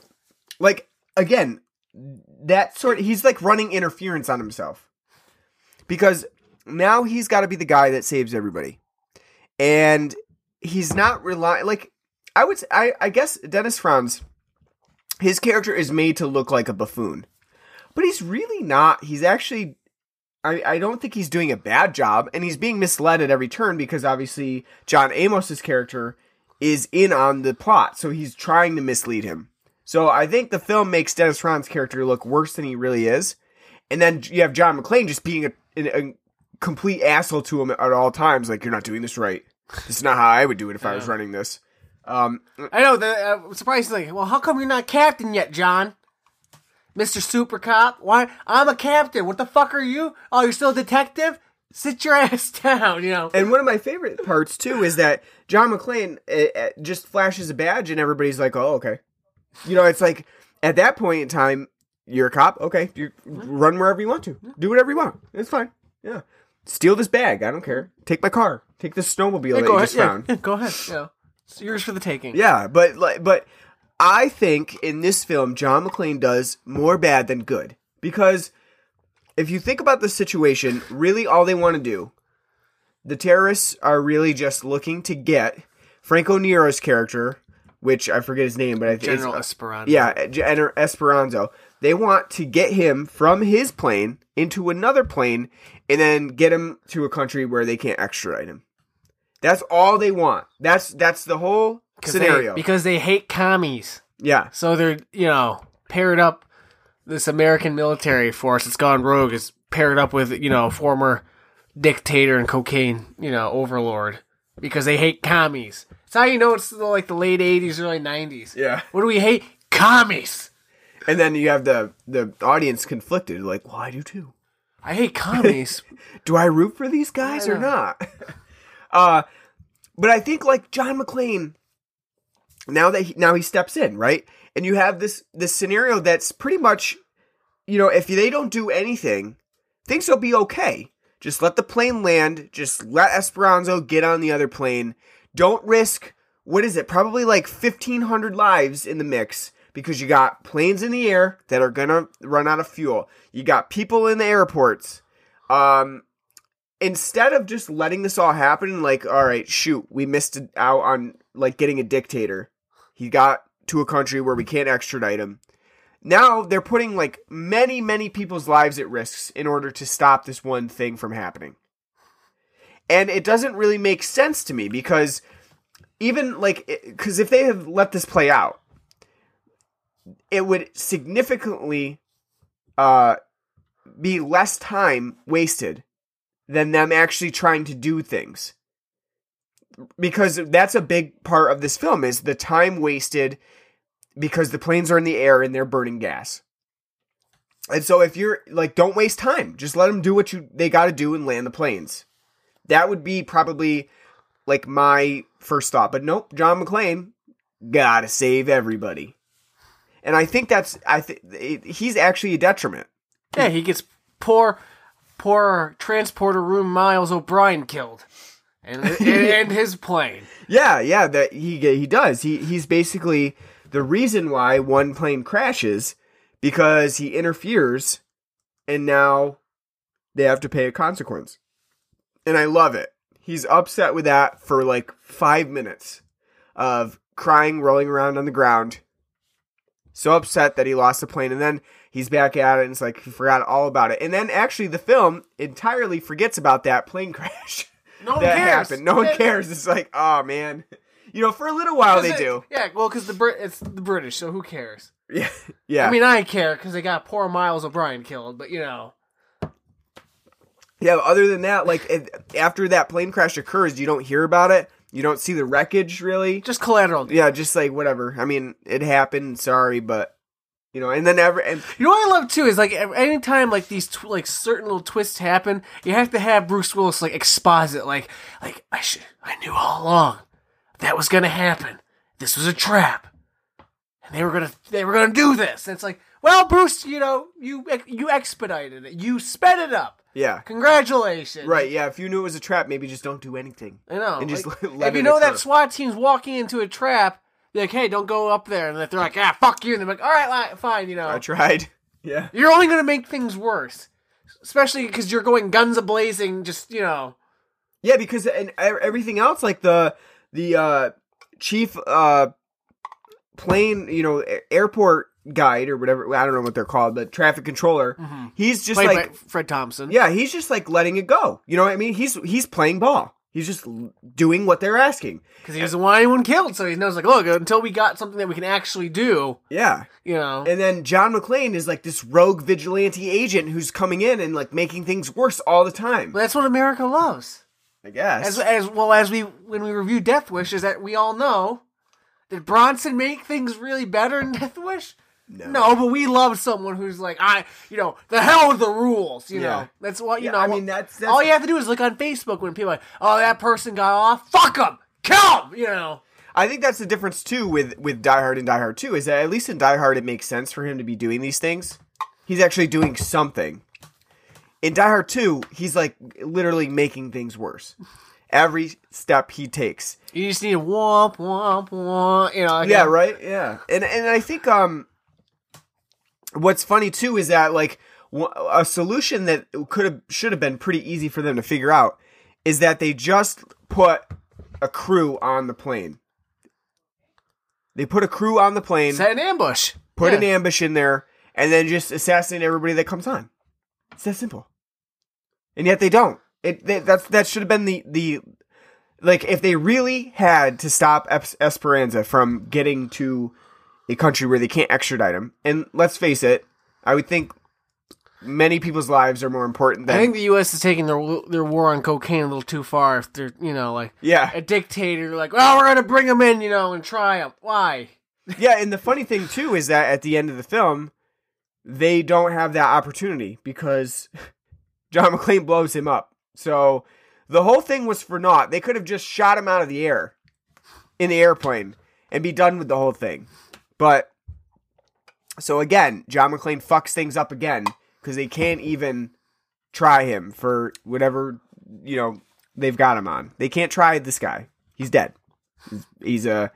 Speaker 5: Like again, that sort he's like running interference on himself. Because now he's got to be the guy that saves everybody. and he's not relying. Like I would, I guess Dennis Franz, his character is made to look like a buffoon, but he's really not. He's actually. I, I don't think he's doing a bad job, and he's being misled at every turn because obviously John Amos's character is in on the plot, so he's trying to mislead him. So I think the film makes Dennis Franz's character look worse than he really is, and then you have John McClane just being a, a, a complete asshole to him at all times, like you're not doing this right. This is not how I would do it if I was running this. Um,
Speaker 6: I know. The uh, surprisingly, well, how come you're not captain yet, John? Mister Super Cop? Why? I'm a captain. What the fuck are you? Oh, you're still a detective? Sit your ass down. You know.
Speaker 5: and one of my favorite parts too is that John McClane uh, uh, just flashes a badge and everybody's like, "Oh, okay." You know, it's like at that point in time, you're a cop. Okay, you run wherever you want to, do whatever you want. It's fine. Yeah, steal this bag. I don't care. Take my car. Take this snowmobile that
Speaker 6: go
Speaker 5: you
Speaker 6: ahead.
Speaker 5: just
Speaker 6: Yeah,
Speaker 5: found.
Speaker 6: yeah, go ahead. Know, it's yours for the taking.
Speaker 5: Yeah, but like, but I think in this film, John McClane does more bad than good because if you think about the situation, really all they want to do, the terrorists are really just looking to get Franco Nero's character, which I forget his name, but I think it's-
Speaker 6: General Esperanza.
Speaker 5: yeah, General Esperanzo. They want to get him from his plane into another plane and then get him to a country where they can't extradite him. That's all they want. That's that's the whole
Speaker 6: 'Cause they-
Speaker 5: scenario.
Speaker 6: because they hate commies.
Speaker 5: yeah,
Speaker 6: So they're, you know, paired up. This American military force that's gone rogue is paired up with, you know, former dictator and cocaine, you know, overlord because they hate commies. It's how you know it's the, like the late 80s, early 90s.
Speaker 5: Yeah.
Speaker 6: What do we hate? Commies.
Speaker 5: and then you have the the audience conflicted, like, well, I do too.
Speaker 6: I hate commies.
Speaker 5: Do I root for these guys or not? uh, but I think like John McClane, now that he, now he steps in, right? And you have this this scenario that's pretty much, you know, if they don't do anything, things will be okay. Just let the plane land. Just let Esperanzo get on the other plane. Don't risk what is it? Probably like fifteen hundred lives in the mix because you got planes in the air that are gonna run out of fuel. You got people in the airports. Um, instead of just letting this all happen, like, all right, shoot, we missed out on like getting a dictator. He got to a country where we can't extradite him. Now they're putting like many, many people's lives at risks in order to stop this one thing from happening. And it doesn't really make sense to me because even like, because if they have let this play out, it would significantly uh, be less time wasted than them actually trying to do things. Because that's a big part of this film is the time wasted because the planes are in the air and they're burning gas. And so if you're like don't waste time. Just let them do what you they got to do and land the planes. That would be probably like my first thought. But nope john mcclane gotta save everybody. And i think that's i think he's actually a detriment.
Speaker 6: Yeah, he gets poor, poor transporter room Miles O'Brien killed. And, and, and his plane.
Speaker 5: Yeah, yeah, that he he does. He he's basically the reason why one plane crashes because he interferes and now they have to pay a consequence. And I love it. He's upset with that for like 5 minutes of crying, rolling around on the ground. So upset that he lost the plane and then he's back at it and it's like he forgot all about it. And then actually the film entirely forgets about that plane crash.
Speaker 6: No one
Speaker 5: that
Speaker 6: cares.
Speaker 5: happened. No one cares. It's like, oh man. You know, for a little while they
Speaker 6: it-
Speaker 5: do.
Speaker 6: Yeah, well, because the Brit, it's the British, so who cares?
Speaker 5: Yeah. Yeah.
Speaker 6: I mean, I care because they got poor Miles O'Brien killed, but you know,
Speaker 5: yeah, other than that, like it, after that plane crash occurs, you don't hear about it. You don't see the wreckage really.
Speaker 6: just collateral.
Speaker 5: Yeah, just like whatever. I mean, it happened, sorry, but you know, and then every and
Speaker 6: You know what I love too is like anytime like these tw- like certain little twists happen, you have to have Bruce Willis like exposit like like I should I knew all along that was gonna happen. This was a trap, and they were gonna they were gonna do this. And it's like, well, Bruce, you know you you expedited it, you sped it up.
Speaker 5: yeah.
Speaker 6: Congratulations.
Speaker 5: Right, yeah, if you knew it was a trap, maybe just don't do anything.
Speaker 6: I know.
Speaker 5: And just
Speaker 6: like,
Speaker 5: let
Speaker 6: if you know that SWAT team's walking into a trap, be like, hey, don't go up there. And they're like, ah, fuck you. And they're like, all right, fine, you know.
Speaker 5: I tried. Yeah.
Speaker 6: You're only going to make things worse. Especially because you're going guns a blazing, just, you know.
Speaker 5: Yeah, because and everything else, like the the uh, chief uh, plane, you know, airport guide or whatever. I don't know what they're called, but traffic controller. He's just
Speaker 6: Played
Speaker 5: like,
Speaker 6: Fred Thompson.
Speaker 5: yeah, he's just like letting it go. You know what I mean? He's he's playing ball. He's just doing what they're asking.
Speaker 6: because he doesn't want anyone killed. So he knows, like, look, until we got something that we can actually do,
Speaker 5: Yeah.
Speaker 6: you know.
Speaker 5: And then John McClane is like this rogue vigilante agent who's coming in and like making things worse all the time.
Speaker 6: That's what America loves.
Speaker 5: I guess.
Speaker 6: As as well as we when we review Death Wish, is that we all know did Bronson make things really better in Death Wish? No. but we love someone who's like, I, you know, the hell with the rules. You
Speaker 5: Yeah.
Speaker 6: know, that's what you
Speaker 5: Yeah,
Speaker 6: know.
Speaker 5: I mean, that's- that's-
Speaker 6: all you have to do is look on Facebook when people are like, oh, that person got off. Fuck them, kill them. You know.
Speaker 5: I think that's the difference too with with Die Hard and Die Hard 2 is that at least in Die Hard it makes sense for him to be doing these things. He's actually doing something. In Die Hard 2, he's like literally making things worse. Every step he takes.
Speaker 6: You just need a womp womp womp. You know. like
Speaker 5: Yeah, right? Yeah. And and I think um what's funny too is that like a solution that could have should have been pretty easy for them to figure out is that they just put a crew on the plane. They put a crew on the plane.
Speaker 6: Set an ambush.
Speaker 5: put
Speaker 6: Yeah.
Speaker 5: an ambush in there, and then just assassinate everybody that comes on. It's that simple. And yet they don't. It they, that's that should have been the the like if they really had to stop Esperanza from getting to a country where they can't extradite him. And let's face it, I would think many people's lives are more important than
Speaker 6: I think the U.S. is taking their their war on cocaine a little too far. If they're, you know, like
Speaker 5: yeah.
Speaker 6: a dictator, like, well, we're gonna bring him in, you know, and try him. Why?
Speaker 5: Yeah, and the funny thing too is that at the end of the film, they don't have that opportunity because John McClane blows him up. So the whole thing was for naught. They could have just shot him out of the air in the airplane and be done with the whole thing. But so again, John McClane fucks things up again because they can't even try him for whatever you know they've got him on. They can't try this guy. He's dead. He's, he's a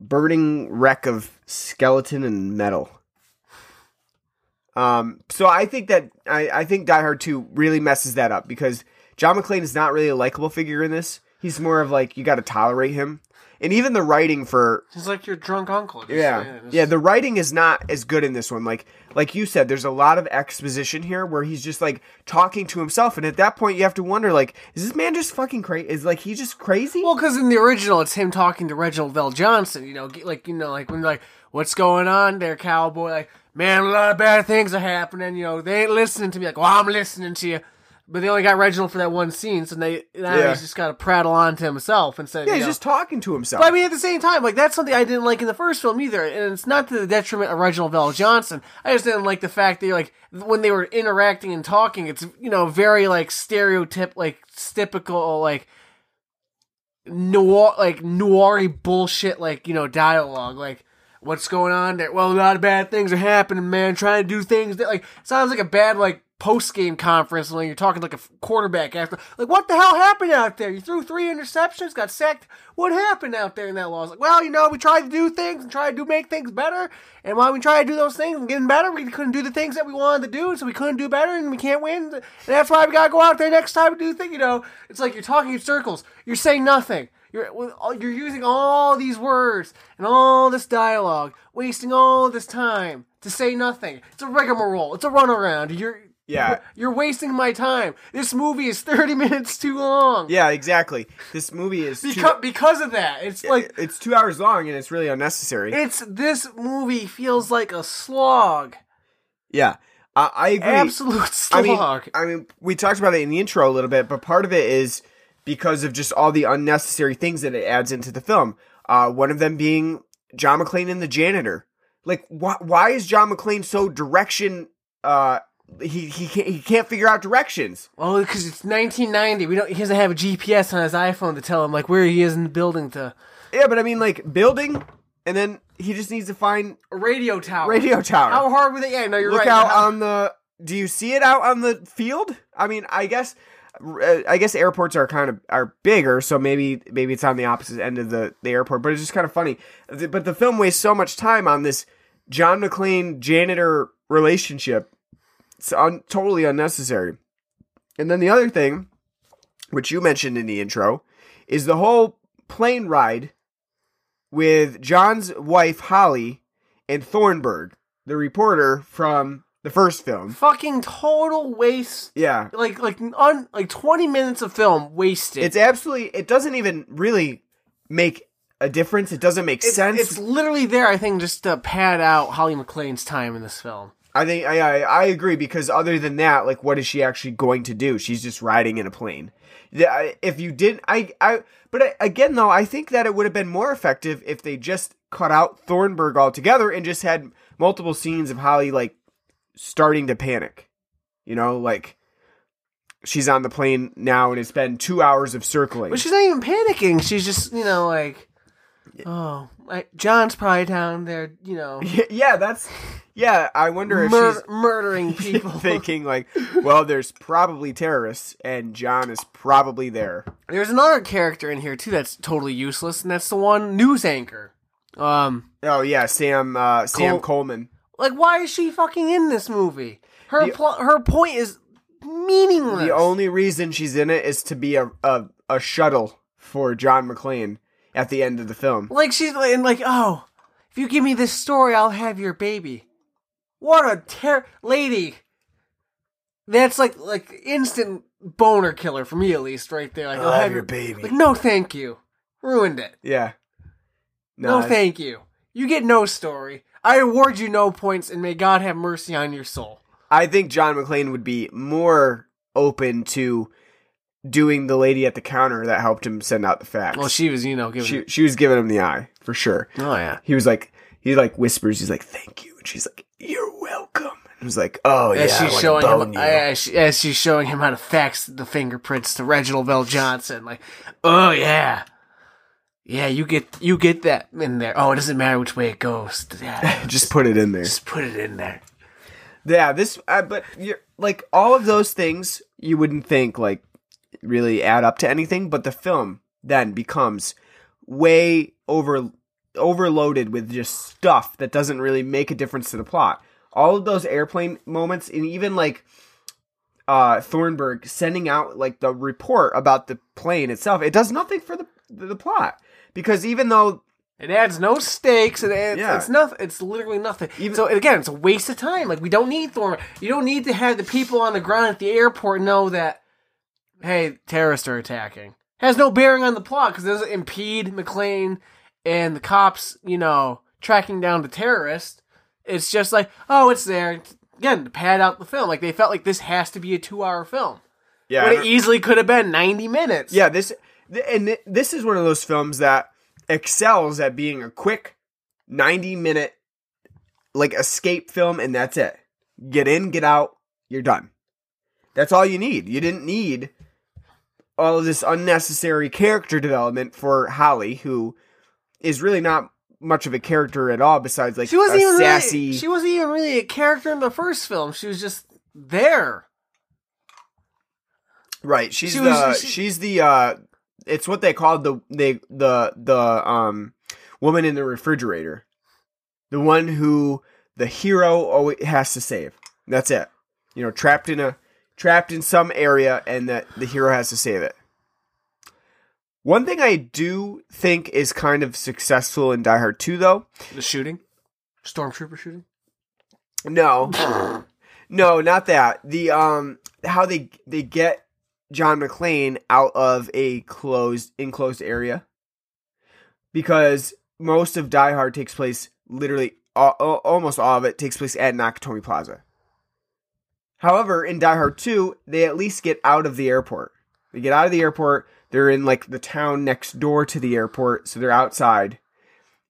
Speaker 5: burning wreck of skeleton and metal. Um, so I think that I, I think Die Hard 2 really messes that up because John McClane is not really a likable figure in this. He's more of like you got to tolerate him, and even the writing for
Speaker 6: He's like your drunk uncle. Just,
Speaker 5: yeah
Speaker 6: just-
Speaker 5: yeah the writing is not as good in this one. Like like you said, there's a lot of exposition here where he's just like talking to himself, and at that point you have to wonder like is this man just fucking crazy? Is like he just crazy?
Speaker 6: Well, because in the original, it's him talking to Reginald Vell Johnson. You know, like you know, like when like, what's going on there, cowboy? Like, man, a lot of bad things are happening. You know, they ain't listening to me. Like, well, I'm listening to you. But they only got Reginald for that one scene, so they now
Speaker 5: Yeah.
Speaker 6: he's just got to prattle on to himself instead.
Speaker 5: yeah, he's
Speaker 6: know.
Speaker 5: just talking to himself.
Speaker 6: But I mean, at the same time, like that's something I didn't like in the first film either, and it's not to the detriment of Reginald VelJohnson. I just didn't like the fact that like when they were interacting and talking, it's you know very like stereotype, like typical like noir, like noiry bullshit, like you know dialogue, like. What's going on there? Well, a lot of bad things are happening, man. Trying to do things that like sounds like a bad like post game conference when you're talking like a quarterback after. Like, what the hell happened out there? You threw three interceptions, got sacked. What happened out there in that loss? Like, well, you know, we tried to do things and try to do make things better. And while we tried to do those things and getting better, we couldn't do the things that we wanted to do, so we couldn't do better, and we can't win. And that's why we gotta go out there next time and do things. You know, it's like you're talking in circles. You're saying nothing. You're you're using all these words and all this dialogue, wasting all this time to say nothing. It's a rigmarole. It's a runaround. You're
Speaker 5: Yeah.
Speaker 6: You're, wasting my time. This movie is 30 minutes too long.
Speaker 5: Yeah, exactly. This movie is
Speaker 6: Because, because of that, it's like
Speaker 5: it's two hours long and it's really unnecessary.
Speaker 6: it's this movie feels like a slog,
Speaker 5: yeah, I, I agree.
Speaker 6: absolute
Speaker 5: I mean,
Speaker 6: slog.
Speaker 5: I mean, we talked about it in the intro a little bit, but part of it is because of just all the unnecessary things that it adds into the film. Uh, one of them being John McClane and the janitor. Like, why? Why is John McClane so direction? Uh, he he can't, he can't figure out directions.
Speaker 6: well, because it's 1990, we don't. He doesn't have a GPS on his iPhone to tell him like where he is in the building to
Speaker 5: Yeah, but I mean, like building, and then he just needs to find
Speaker 6: a radio tower.
Speaker 5: radio tower.
Speaker 6: How hard would it? Yeah, no, you're
Speaker 5: Look
Speaker 6: right.
Speaker 5: out
Speaker 6: How-
Speaker 5: on the. Do you see it out on the field? I mean, I guess, uh, I guess airports are kind of are bigger, so maybe maybe it's on the opposite end of the the airport. But it's just kind of funny. But the film wastes so much time on this John McClane janitor relationship. It's un- totally unnecessary. And then the other thing which you mentioned in the intro, is the whole plane ride with John's wife Holly and Thornburg, the reporter from the first film.
Speaker 6: Fucking total waste.
Speaker 5: Yeah.
Speaker 6: Like like on like twenty minutes of film wasted.
Speaker 5: It's absolutely it doesn't even really make a difference. It doesn't make
Speaker 6: It's-
Speaker 5: sense.
Speaker 6: It's literally there, I think, just to pad out Holly McClane's time in this film.
Speaker 5: I think I, I I agree because other than that, like, what is she actually going to do? She's just riding in a plane. If you didn't, I I but I, again though, I think that it would have been more effective if they just cut out Thornburg altogether and just had multiple scenes of Holly like starting to panic. You know, like she's on the plane now and it's been two hours of circling.
Speaker 6: But she's not even panicking. She's just, you know, like, oh, John's probably down there, you know,
Speaker 5: yeah, that's yeah. I wonder if
Speaker 6: mur-
Speaker 5: she's
Speaker 6: murdering people.
Speaker 5: thinking like, well, there's probably terrorists and John is probably there.
Speaker 6: There's another character in here too that's totally useless, and that's the one news anchor. Um,
Speaker 5: Oh yeah, Sam uh, Sam
Speaker 6: Col-
Speaker 5: Coleman.
Speaker 6: like, why is she fucking in this movie? Her
Speaker 5: The-
Speaker 6: pl- her point is meaningless.
Speaker 5: The only reason she's in it is to be a a, a shuttle for John McClane at the end of the film.
Speaker 6: like she's like, and like, oh, if you give me this story, I'll have your baby. What a ter lady. That's like like instant boner killer for me at least, right there. Like, I'll, have, your
Speaker 5: baby.
Speaker 6: Like, no, thank you. Ruined it.
Speaker 5: Yeah.
Speaker 6: No,
Speaker 5: it's-
Speaker 6: thank you. You get no story. I award you no points, and may God have mercy on your soul.
Speaker 5: I think John McClane would be more open to doing the lady at the counter that helped him send out the fax.
Speaker 6: Well, she was, you know, giving.
Speaker 5: she she was giving him the eye for sure.
Speaker 6: oh yeah.
Speaker 5: He was like he like whispers. He's like, "Thank you," and she's like, "You're welcome." And was like, "Oh yeah,
Speaker 6: As
Speaker 5: I
Speaker 6: she's
Speaker 5: wanna
Speaker 6: showing him, as, she, as she's showing him how to fax the fingerprints to Reginald VelJohnson, like, oh yeah, yeah, you get you get that in there. Oh, it doesn't matter which way it goes. Yeah,
Speaker 5: Just put it in there.
Speaker 6: just put it in there.
Speaker 5: Yeah, this, uh, but you're like all of those things you wouldn't think like really add up to anything, but the film then becomes way over overloaded with just stuff that doesn't really make a difference to the plot. All of those airplane moments, and even like uh Thornburg sending out like the report about the plane itself, it does nothing for the the plot because even though
Speaker 6: It adds no stakes. It adds,
Speaker 5: Yeah.
Speaker 6: It's nothing. It's literally nothing.
Speaker 5: Even-
Speaker 6: so again, it's a waste of time. Like we don't need Thorn. You don't need to have the people on the ground at the airport know that, hey, terrorists are attacking. Has no bearing on the plot because it doesn't impede McClane and the cops. You know, tracking down the terrorist. It's just like, oh, it's there. Again, to pad out the film. Like they felt like this has to be a two-hour film.
Speaker 5: yeah,
Speaker 6: But it easily could have been ninety minutes.
Speaker 5: Yeah, this and this is one of those films that excels at being a quick 90 minute like escape film and that's it. Get in, get out, you're done. That's all you need. You didn't need all of this unnecessary character development for Holly who is really not much of a character at all besides like
Speaker 6: She wasn't even
Speaker 5: sassy
Speaker 6: really. She wasn't even really a character in the first film. She was just there.
Speaker 5: Right. She's
Speaker 6: She
Speaker 5: the
Speaker 6: was- she-
Speaker 5: she's the uh it's what they called the they the the um woman in the refrigerator. The one who the hero always has to save. That's it. You know, trapped in a trapped in some area and that the hero has to save it. One thing I do think is kind of successful in Die Hard 2 though.
Speaker 6: The shooting, stormtrooper shooting.
Speaker 5: No. no, not that. The um how they they get John McClane out of a closed enclosed area. Because most of Die Hard takes place literally al- al- almost all of it takes place at Nakatomi Plaza. However, in Die Hard 2, they at least get out of the airport. They get out of the airport, they're in like the town next door to the airport, so they're outside.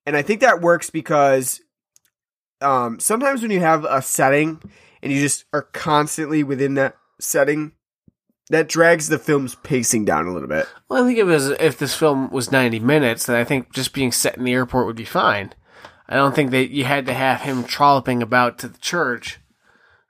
Speaker 5: And I think that works because um, sometimes when you have a setting and you just are constantly within that setting, that drags the film's pacing down a little bit.
Speaker 6: Well, I think it was if this film was ninety minutes, then I think just being set in the airport would be fine. I don't think that you had to have him trolloping about to the church.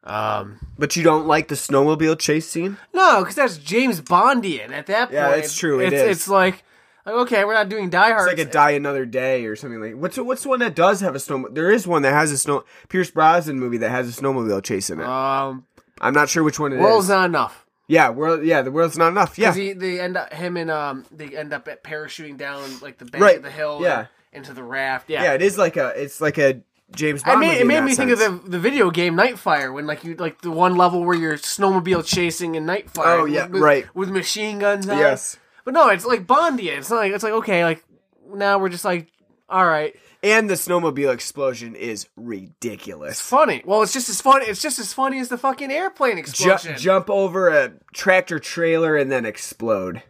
Speaker 6: Um,
Speaker 5: But you don't like the snowmobile chase scene?
Speaker 6: no, because that's James Bondian at that point.
Speaker 5: Yeah, it's true, it
Speaker 6: it's,
Speaker 5: is.
Speaker 6: It's like, like, okay, we're not doing Die Hard.
Speaker 5: It's like a Die Another Day or something like. What's what's the one that does have a snow? There is one that has a snow. Pierce Brosnan movie that has a snowmobile chase in it.
Speaker 6: um,
Speaker 5: I'm not sure which one it is.
Speaker 6: World's not enough.
Speaker 5: Yeah, world. Yeah, the world's not enough. Yeah,
Speaker 6: he they end up him and um they end up at parachuting down like the bank
Speaker 5: Right,
Speaker 6: of the hill
Speaker 5: yeah.
Speaker 6: into the raft. Yeah.
Speaker 5: yeah, it is like a. It's like a James Bond.
Speaker 6: I mean,
Speaker 5: movie
Speaker 6: it made me think of the the video game Nightfire when like you like the one level where you're snowmobile chasing in Nightfire.
Speaker 5: Oh, yeah,
Speaker 6: with,
Speaker 5: right.
Speaker 6: with machine guns. On.
Speaker 5: Yes.
Speaker 6: but no, it's like Bondia. It's not like it's like okay, like now we're just like all right,
Speaker 5: And the snowmobile explosion is ridiculous.
Speaker 6: it's funny. Well, it's just as funny. It's just as funny as the fucking airplane
Speaker 5: Ju-
Speaker 6: explosion.
Speaker 5: jump over a tractor trailer and then explode.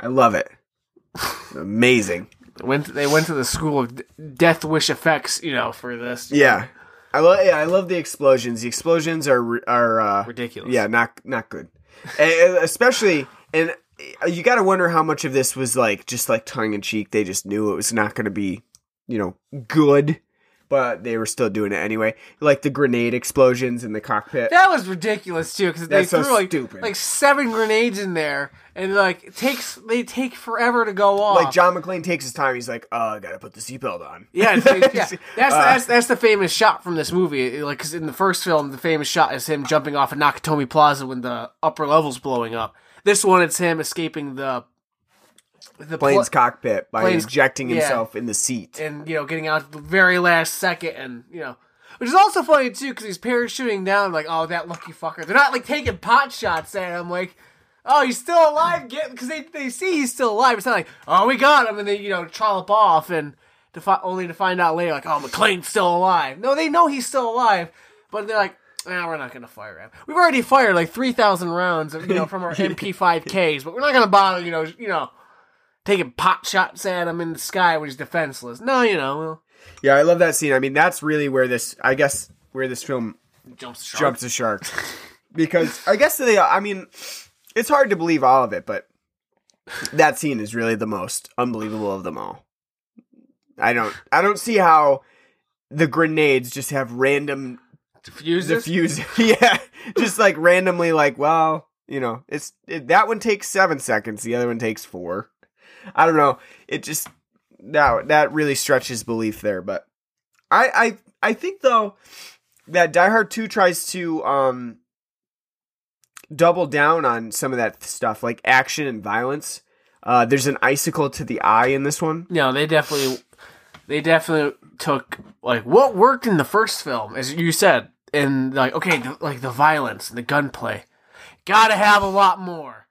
Speaker 5: I love it. Amazing.
Speaker 6: Went they went to the school of Death Wish effects, you know, for this.
Speaker 5: Yeah. I love. Yeah, I love the explosions. The explosions are are uh,
Speaker 6: Ridiculous.
Speaker 5: Yeah, not not good. and especially, and you got to wonder how much of this was like just like tongue in cheek. They just knew it was not going to be, you know, good, but they were still doing it anyway. Like the grenade explosions in the cockpit.
Speaker 6: That was ridiculous too, because they
Speaker 5: That's so
Speaker 6: threw like
Speaker 5: stupid.
Speaker 6: like seven grenades in there, and like it takes they take forever to go off.
Speaker 5: Like John McClane takes his time. He's like, "Oh, I gotta put the seatbelt on."
Speaker 6: Yeah, it's- yeah. That's
Speaker 5: Uh,
Speaker 6: that's that's the famous shot from this movie. Like, cause in the first film, the famous shot is him jumping off of Nakatomi Plaza when the upper level's blowing up. This one, it's him escaping the the
Speaker 5: plane's
Speaker 6: pl-
Speaker 5: cockpit by
Speaker 6: plane's-
Speaker 5: injecting
Speaker 6: yeah.
Speaker 5: himself in the seat.
Speaker 6: and you know getting out at the very last second, and you know. Which is also funny too, because he's parachuting down, like, oh, that lucky fucker. They're not like taking pot shots at him, like, oh, he's still alive, get because they, they see he's still alive. It's not like, oh, we got him, and they you know trollop off, and to fi- only to find out later, like, oh, McClane's still alive. No, they know he's still alive, but they're like, nah, we're not gonna fire him. We've already fired like three thousand rounds, you know, from our MP5Ks, but we're not gonna bother, you know, you know, taking pot shots at him in the sky when he's defenseless. No, you know,
Speaker 5: Yeah, I love that scene. I mean, that's really where this, I guess, where this film
Speaker 6: jumps the shark.
Speaker 5: jumps the shark. because I guess they, I mean, it's hard to believe all of it, but that scene is really the most unbelievable of them all. I don't, I don't see how the grenades just have random
Speaker 6: Diffuse
Speaker 5: diffuse. yeah, just like randomly, like, well, you know, it's it, that one takes seven seconds, the other one takes four. I don't know. It just that that really stretches belief there, but I I I think though that Die Hard Two tries to um double down on some of that stuff, like action and violence. Uh, there's an icicle to the eye in this one.
Speaker 6: No, they definitely, they definitely took like what worked in the first film, as you said, and like okay, the, like the violence and the gunplay, gotta have a lot more.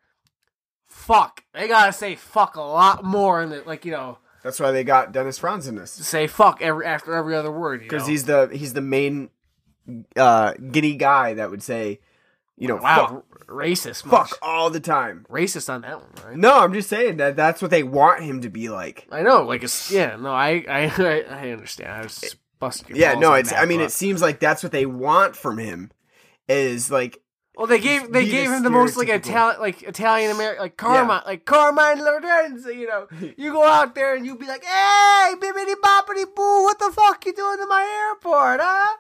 Speaker 6: Fuck, they gotta say fuck a lot more, and like you know,
Speaker 5: That's why they got Dennis Franz in this.
Speaker 6: say fuck every after every other word
Speaker 5: because he's the he's the main uh giddy guy that would say you know
Speaker 6: wow
Speaker 5: fuck,
Speaker 6: racist,
Speaker 5: fuck
Speaker 6: much.
Speaker 5: all the time
Speaker 6: racist on that one, right?
Speaker 5: no i'm just saying that that's what they want him to be like
Speaker 6: I know, like it's yeah, no, I I I understand. I was just busting.
Speaker 5: yeah no it's i mean it seems like that's what they want from him is like
Speaker 6: Well, they gave they gave him the most like Italian like Italian American like Carmine like Carmine Lorenzo. You know, you go out there and you be like, "Hey, bibbity boppity boo, what the fuck you doing to my airport, huh?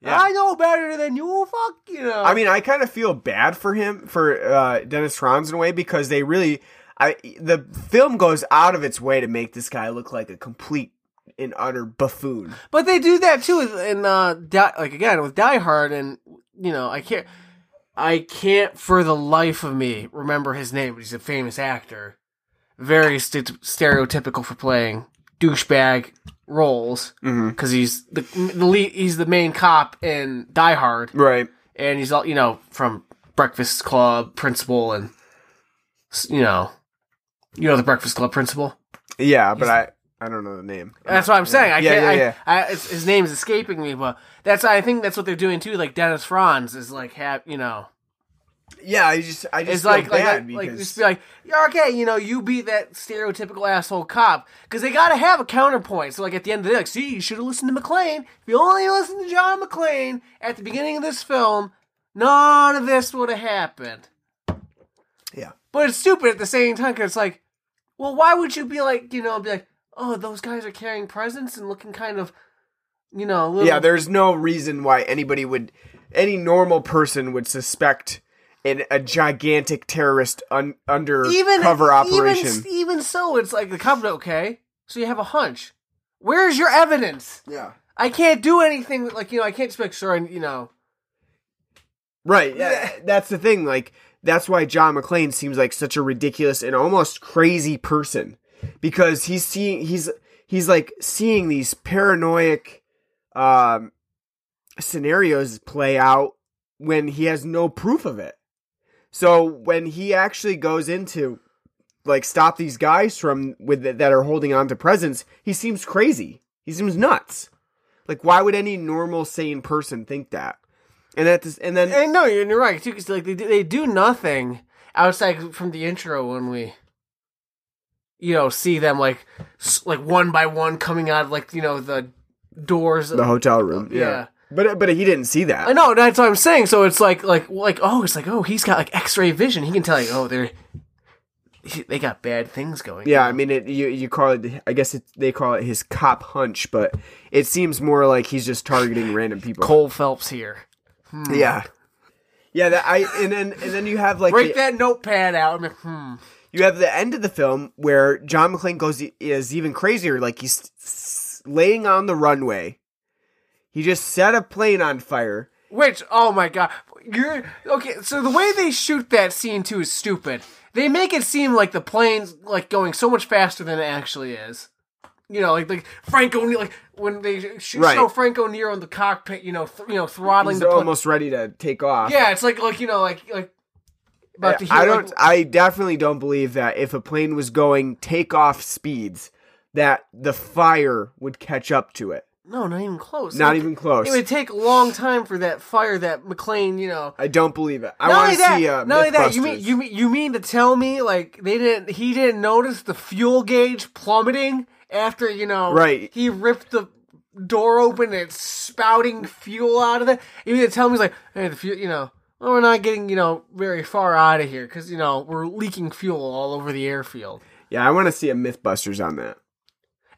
Speaker 5: Yeah.
Speaker 6: I know better than you. Fuck you know."
Speaker 5: i mean i kind of feel bad for him for uh dennis franz in a way because they really i the film goes out of its way to make this guy look like a complete and utter buffoon
Speaker 6: but they do that too in uh Die, like again with Die Hard, and you know I can't I can't for the life of me remember his name. But he's a famous actor, very st- stereotypical for playing douchebag roles.
Speaker 5: mm-hmm.
Speaker 6: because he's the, the lead, he's the main cop in Die Hard,
Speaker 5: right
Speaker 6: and he's all you know from Breakfast Club Principal, and you know, you know the Breakfast Club Principal.
Speaker 5: yeah but i i don't know the name
Speaker 6: That's what I'm saying. I
Speaker 5: Yeah,
Speaker 6: can't.
Speaker 5: yeah,
Speaker 6: I,
Speaker 5: yeah.
Speaker 6: I, it's, his name's escaping me, but that's I think that's what they're doing too. Like Dennis Franz is like have you know.
Speaker 5: Yeah, I just I just
Speaker 6: It's like like
Speaker 5: bad
Speaker 6: like, like
Speaker 5: because
Speaker 6: just be like, yeah, okay, you know, you be that stereotypical asshole cop because they got to have a counterpoint. So like at the end of the day, like, see, you should have listened to McClane. If you only listened to John McClane at the beginning of this film, none of this would have happened.
Speaker 5: yeah,
Speaker 6: But it's stupid at the same time because it's like, well, why would you be like, you know, be like, oh, those guys are carrying presents and looking kind of, you know, a little,
Speaker 5: yeah. There's no reason why anybody would, any normal person would suspect an, a gigantic terrorist un, undercover operation.
Speaker 6: Even, even so, it's like the cover. Okay, so you have a hunch. Where's your evidence?
Speaker 5: yeah,
Speaker 6: I can't do anything. Like you know, I can't just be sure, and you know,
Speaker 5: right. Yeah, that's the thing. Like that's why John McClane seems like such a ridiculous and almost crazy person because he's seeing he's he's like seeing these paranoid um scenarios play out when he has no proof of it. So when he actually goes into like stop these guys from with that are holding on to presents, he seems crazy. He seems nuts. Like why would any normal sane person think that? And that and then
Speaker 6: And no, you're, you're right too. Because like they do- they do nothing outside from the intro when we, you know, see them like like one by one coming out of like you know the doors.
Speaker 5: Of the hotel room. Yeah.
Speaker 6: Yeah.
Speaker 5: But but he didn't see that.
Speaker 6: I know that's what I'm saying. So it's like like like oh, it's like oh, he's got like X-ray vision. He can tell you oh they're they got bad things going.
Speaker 5: Yeah, I mean, it, you you call it. I guess it, they call it his cop hunch, but it seems more like he's just targeting random people.
Speaker 6: Cole Phelps here.
Speaker 5: Yeah, yeah. That I and then and then you have like
Speaker 6: Break
Speaker 5: the,
Speaker 6: that notepad out. I'm like, hmm.
Speaker 5: You have the end of the film where John McClane goes is even crazier. Like he's laying on the runway. He just set a plane on fire.
Speaker 6: Which, oh my god, you're okay. So the way they shoot that scene too is stupid. They make it seem like the plane's like going so much faster than it actually is. You know, like like Franco, like when they shoot
Speaker 5: Right.
Speaker 6: show Franco Nero in the cockpit, you know, th- you know, throttling
Speaker 5: He's
Speaker 6: the plane.
Speaker 5: almost ready to take off.
Speaker 6: Yeah, it's like like you know, like like hear.
Speaker 5: I don't.
Speaker 6: like-
Speaker 5: I definitely don't believe that if a plane was going takeoff speeds, that the fire would catch up to it.
Speaker 6: no, not even close.
Speaker 5: Not even close.
Speaker 6: It would take a long time for that fire that McClane, you know.
Speaker 5: I don't believe it. I want to see. Uh,
Speaker 6: not only that, you mean you mean you mean to tell me like they didn't he didn't notice the fuel gauge plummeting after you know
Speaker 5: Right.
Speaker 6: he ripped the door open and it's spouting fuel out of it. You mean to tell me he's like hey the fuel you know we're not getting you know very far out of here because you know we're leaking fuel all over the airfield.
Speaker 5: Yeah, I want to see a MythBusters on that.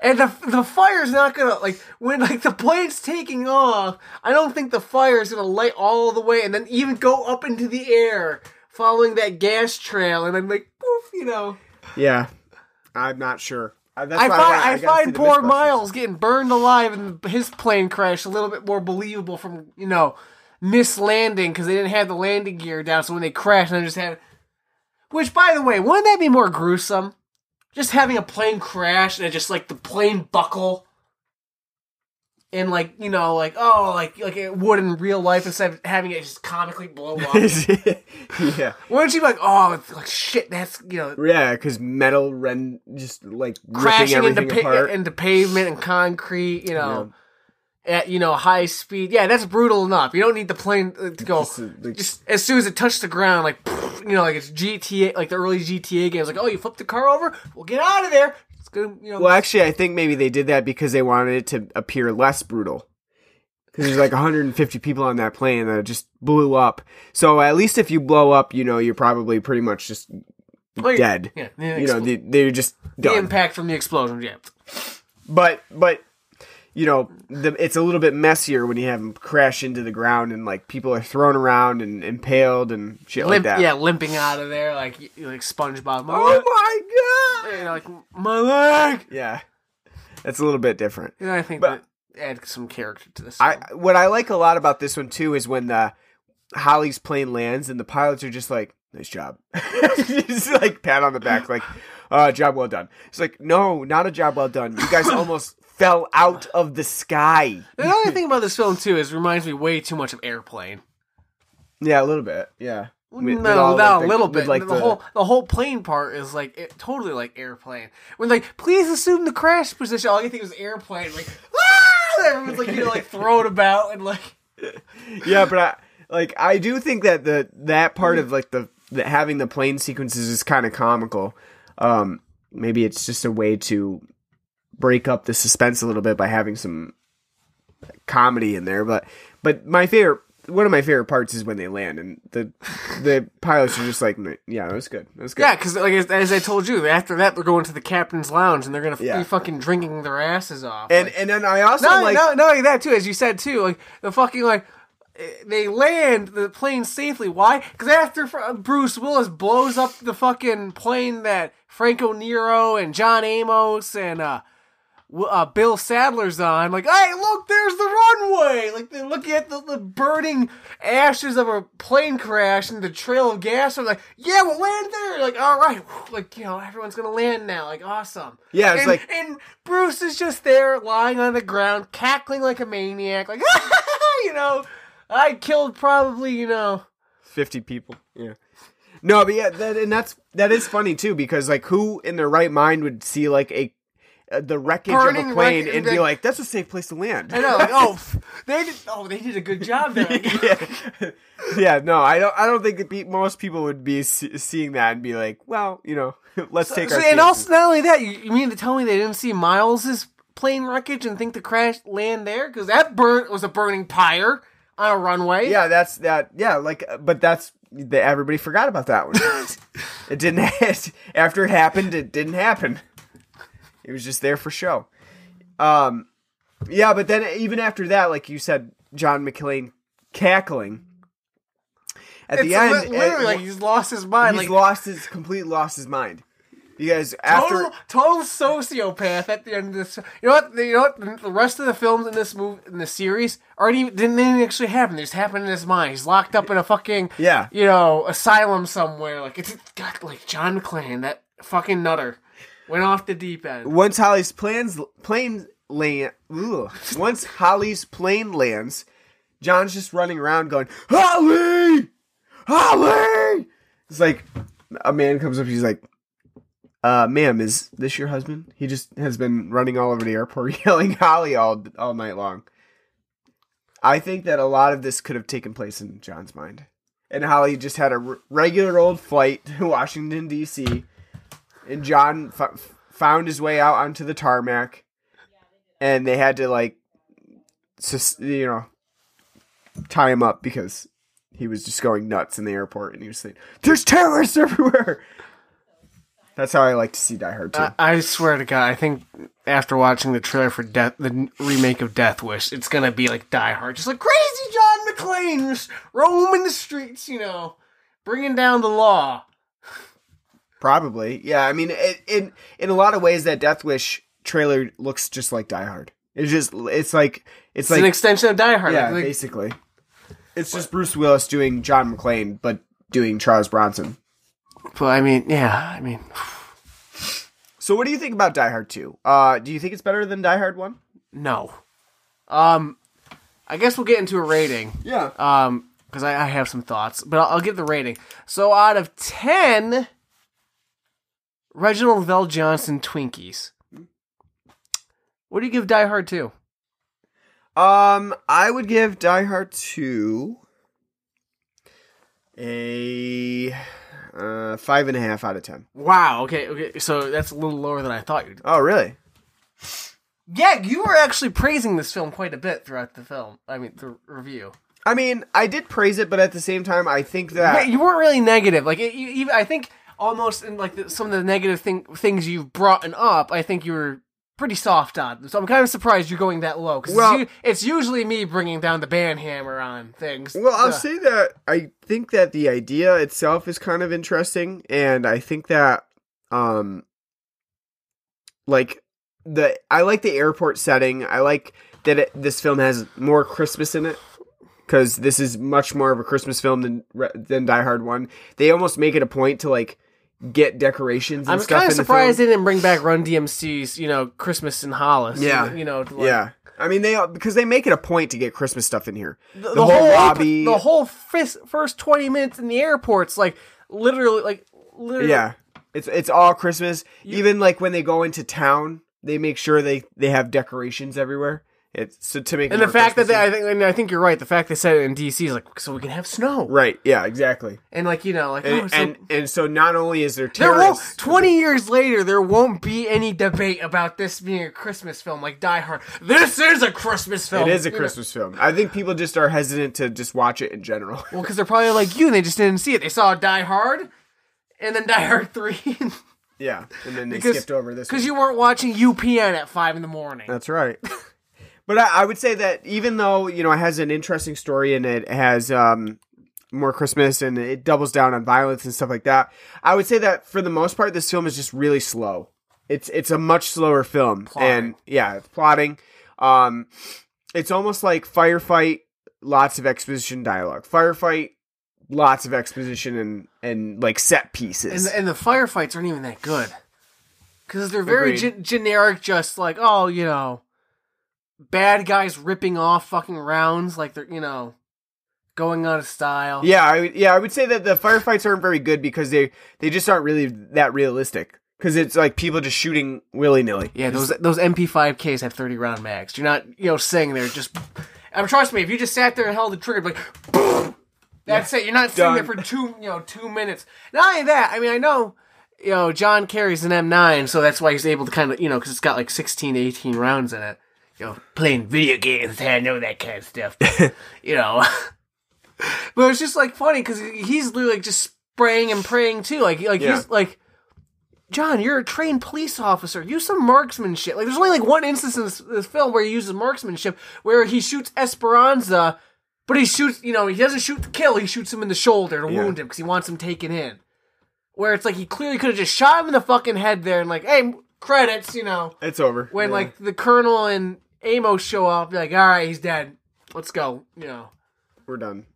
Speaker 6: And the the fire's not gonna like when like the plane's taking off. I don't think the fire's gonna light all the way and then even go up into the air, following that gas trail, and then like poof, you know.
Speaker 5: Yeah, I'm not sure. Uh, that's
Speaker 6: I
Speaker 5: why
Speaker 6: find
Speaker 5: wanna-
Speaker 6: I, find poor Miles getting burned alive and his plane crash a little bit more believable from you know mislanding because they didn't have the landing gear down. So when they crashed, they just had. Which, by the way, wouldn't that be more gruesome? Just having a plane crash and just like the plane buckle. And like you know, like oh, like like it would in real life instead of having it just comically blow up.
Speaker 5: yeah,
Speaker 6: Wouldn't you be like, oh, it's like shit? That's you know,
Speaker 5: yeah, because metal ren just like
Speaker 6: crashing into pa-
Speaker 5: apart.
Speaker 6: into pavement and concrete, you know, at you know high speed. Yeah, that's brutal enough. You don't need the plane uh, to go
Speaker 5: Just, uh, like-
Speaker 6: just as soon as it touched the ground, like you know, like it's GTA, like the early GTA games. Like, oh, you flip the car over, we'll get out of there. It's gonna, you know,
Speaker 5: well, actually, I think maybe they did that because they wanted it to appear less brutal. Because there's like 150 people on that plane that just blew up. So at least if you blow up, you know, you're probably pretty much just
Speaker 6: well,
Speaker 5: dead.
Speaker 6: Yeah, yeah
Speaker 5: You know,
Speaker 6: expl-
Speaker 5: they, they're just
Speaker 6: the impact from the explosion. Yeah,
Speaker 5: But but you know, the, it's a little bit messier when you have them crash into the ground and like people are thrown around and impaled and shit
Speaker 6: Limp,
Speaker 5: like that.
Speaker 6: yeah, limping out of there like like SpongeBob. My
Speaker 5: Oh
Speaker 6: leg,
Speaker 5: my god!
Speaker 6: you know, like my leg.
Speaker 5: Yeah, that's a little bit different.
Speaker 6: And I think
Speaker 5: But-
Speaker 6: that add some character to this.
Speaker 5: I what I like a lot about this one too is when the Holly's plane lands and the pilots are just like, "Nice job," just like pat on the back, like, "Uh, job well done." It's like, no, not a job well done. You guys almost fell out of the sky.
Speaker 6: The other thing about this film too is it reminds me way too much of Airplane.
Speaker 5: Yeah, a little bit. Yeah. With- with
Speaker 6: no,
Speaker 5: all,
Speaker 6: not
Speaker 5: like,
Speaker 6: a little
Speaker 5: with,
Speaker 6: bit.
Speaker 5: like
Speaker 6: the, whole the whole plane part is like it, totally like airplane. When like, please assume the crash position. All you think was airplane. Like, ah! everyone's like you know like throwing about and like
Speaker 5: yeah, but I like I do think that the that part of like the, the having the plane sequences is kind of comical. Um, maybe it's just a way to break up the suspense a little bit by having some comedy in there. But but my favorite. One of my favorite parts is when they land and the the pilots are just like, yeah, that was good. That was good.
Speaker 6: yeah, because like as, as I told you, after that they're going to the captain's lounge and they're gonna
Speaker 5: Yeah.
Speaker 6: be fucking drinking their asses off.
Speaker 5: and
Speaker 6: Like-
Speaker 5: and then I also
Speaker 6: no,
Speaker 5: like
Speaker 6: no, not only that too, as you said too, like the fucking like they land the plane safely. Why? Because after Bruce Willis blows up the fucking plane that Franco Nero and John Amos and uh uh, Bill Sadler's on, like, hey, look, there's the runway. Like they're looking at the, the burning ashes of a plane crash and the trail of gas. I'm like, yeah, we'll land there. Like, all right, like you know, everyone's gonna land now. Like, awesome.
Speaker 5: Yeah, it's
Speaker 6: and,
Speaker 5: like-
Speaker 6: and Bruce is just there, lying on the ground, cackling like a maniac. Like, you know, I killed probably, you know.
Speaker 5: 50 people. Yeah. No, but yeah, that, and that's that is funny too because like who in their right mind would see like a the wreckage of a plane
Speaker 6: wreck-
Speaker 5: and be
Speaker 6: like-
Speaker 5: "That's a safe place to land."
Speaker 6: I know, like, oh, they did. Oh, they did a good job there.
Speaker 5: yeah. yeah, no, I don't. I don't think pe- most people would be see- seeing that and be like, "Well, you know, let's take our."
Speaker 6: So- and
Speaker 5: chances."
Speaker 6: also, not only that, you, you mean to tell me they didn't see Miles's plane wreckage and think the crash land there? Because that burn was a burning pyre on a runway.
Speaker 5: yeah, that's that. Yeah, like, uh, but that's everybody forgot about that one. it didn't. after it happened, it didn't happen. It was just there for show. Um, yeah, but then even after that, like you said, John McClane cackling. At
Speaker 6: it's
Speaker 5: the end,
Speaker 6: li- literally
Speaker 5: uh,
Speaker 6: like he's lost his mind.
Speaker 5: he's
Speaker 6: like
Speaker 5: lost his completely lost his mind because after
Speaker 6: total, total sociopath at the end of this. You know what? You know what? The rest of the films in this movie, in the series, already didn't even actually happen. They just happened in his mind. He's locked up in a fucking
Speaker 5: Yeah.
Speaker 6: you know, asylum somewhere. Like it's got like John McClane, that fucking nutter, went off the deep end.
Speaker 5: once Holly's plans plane land ugh, once Holly's plane lands, John's just running around going, Holly! Holly! It's like a man comes up, he's like, uh, ma'am, is this your husband? He just has been running all over the airport yelling Holly all all night long. I think that a lot of this could have taken place in John's mind. And Holly just had a r- regular old flight to Washington, D.C. And John f- found his way out onto the tarmac. And they had to, like, sus- you know, tie him up because he was just going nuts in the airport. And he was saying, There's terrorists everywhere! That's how I like to see Die Hard too.
Speaker 6: I, I swear to God, I think after watching the trailer for Death, the remake of Death Wish, it's gonna be like Die Hard, just like crazy John McClane, just roaming the streets, you know, bringing down the law.
Speaker 5: Probably, yeah. I mean, it, in in a lot of ways, that Death Wish trailer looks just like Die Hard. It's just, it's like, it's,
Speaker 6: It's
Speaker 5: like,
Speaker 6: an extension of Die Hard.
Speaker 5: yeah,
Speaker 6: like, like,
Speaker 5: basically. It's just Bruce Willis doing John McClane, but doing Charles Bronson.
Speaker 6: but I mean, yeah, I mean,
Speaker 5: So, what do you think about Die Hard Two? Uh, do you think it's better than Die Hard One?
Speaker 6: no. Um, I guess we'll get into a rating.
Speaker 5: Yeah.
Speaker 6: Um, because I, I have some thoughts, but I'll, I'll give the rating. So out of ten, Reginald VelJohnson Twinkies. What do you give Die Hard Two?
Speaker 5: Um, I would give Die Hard Two a uh, five and a half out of ten.
Speaker 6: Wow. Okay. Okay. So that's a little lower than I thought you'd.
Speaker 5: Oh, really?
Speaker 6: Yeah, you were actually praising this film quite a bit throughout the film. I mean, the review.
Speaker 5: I mean, I did praise it, but at the same time, I think that
Speaker 6: Yeah, you weren't really negative. Like, it, you, I think almost in like the, some of the negative thing, things you've brought up, I think you were pretty soft on. So I'm kind of surprised you're going that low because
Speaker 5: Well-
Speaker 6: it's, it's usually me bringing down the band hammer on things.
Speaker 5: Well, I'll
Speaker 6: Uh,
Speaker 5: say that I think that the idea itself is kind of interesting, and I think that, um, like the I like the airport setting. I like that it, this film has more Christmas in it because this is much more of a Christmas film than than Die Hard One. They almost make it a point to like get decorations and
Speaker 6: I'm kind of
Speaker 5: the
Speaker 6: surprised
Speaker 5: film.
Speaker 6: they didn't bring back Run DMC's, you know, Christmas in Hollis.
Speaker 5: Yeah.
Speaker 6: you know, like,
Speaker 5: yeah. I mean, they because they make it a point to get Christmas stuff in here. The,
Speaker 6: the,
Speaker 5: whole,
Speaker 6: whole
Speaker 5: lobby,
Speaker 6: the whole fis- first twenty minutes in the airport's like literally, like literally,
Speaker 5: Yeah. It's it's all Christmas. Even like when they go into town, they make sure they they have decorations everywhere. It's so to make
Speaker 6: And the fact that they, I think, and I think you're right. The fact they said it in DC is like, so we can have snow,
Speaker 5: right, yeah, exactly.
Speaker 6: and like you know, like
Speaker 5: And
Speaker 6: oh, so-
Speaker 5: and, and so not only is there
Speaker 6: there
Speaker 5: terrorists,
Speaker 6: Twenty years later, there won't be any debate about this being a Christmas film like Die Hard. This is a Christmas film.
Speaker 5: it is a
Speaker 6: You know?
Speaker 5: Christmas film. I think people just are hesitant to just watch it in general.
Speaker 6: Well, because they're probably like you, and they just didn't see it. They saw Die Hard, and then Die Hard Three,
Speaker 5: yeah, and then they
Speaker 6: because
Speaker 5: skipped over this.
Speaker 6: because you weren't watching UPN at five in the morning.
Speaker 5: That's right. but I, I would say that even though you know it has an interesting story and it has um, more Christmas and it doubles down on violence and stuff like that, I would say that for the most part, this film is just really slow. It's it's a much slower film,
Speaker 6: Plotting.
Speaker 5: and yeah, it's plotting. Um, it's almost like firefight, lots of exposition dialogue. Firefight, lots of exposition and and like set pieces.
Speaker 6: And and the firefights aren't even that good because they're very ge- generic. Just like oh, you know, bad guys ripping off fucking rounds like they're you know going out of style.
Speaker 5: yeah, I yeah, I would say that the firefights aren't very good because they they just aren't really that realistic. Because it's like people just shooting willy nilly.
Speaker 6: Yeah, those those MP5Ks have 30 round mags. You're not, you know, sitting there just. And trust me, if you just sat there and held the trigger, like, boom, that's it. You're not sitting
Speaker 5: Done.
Speaker 6: there for two, you know, two minutes. Not only that, I mean, I know, you know, John carries an M9, so that's why he's able to kind of, you know, because it's got like 16, 18 rounds in it. You know, playing video games, I know that kind of stuff. But, you know, but it's just like funny because he's literally like just spraying and praying too. Like, like
Speaker 5: Yeah.
Speaker 6: he's like. John, you're a trained police officer. Use some marksmanship. Like, there's only like one instance in this, this film where he uses marksmanship, where he shoots Esperanza, but he shoots, you know, he doesn't shoot to kill. He shoots him in the shoulder to
Speaker 5: Yeah.
Speaker 6: wound him because he wants him taken in. Where it's like he clearly could have just shot him in the fucking head there and like, hey, credits, you know.
Speaker 5: It's over.
Speaker 6: When
Speaker 5: Yeah.
Speaker 6: like the colonel and Amos show up, be like, all right, he's dead. Let's go, you know,
Speaker 5: we're done.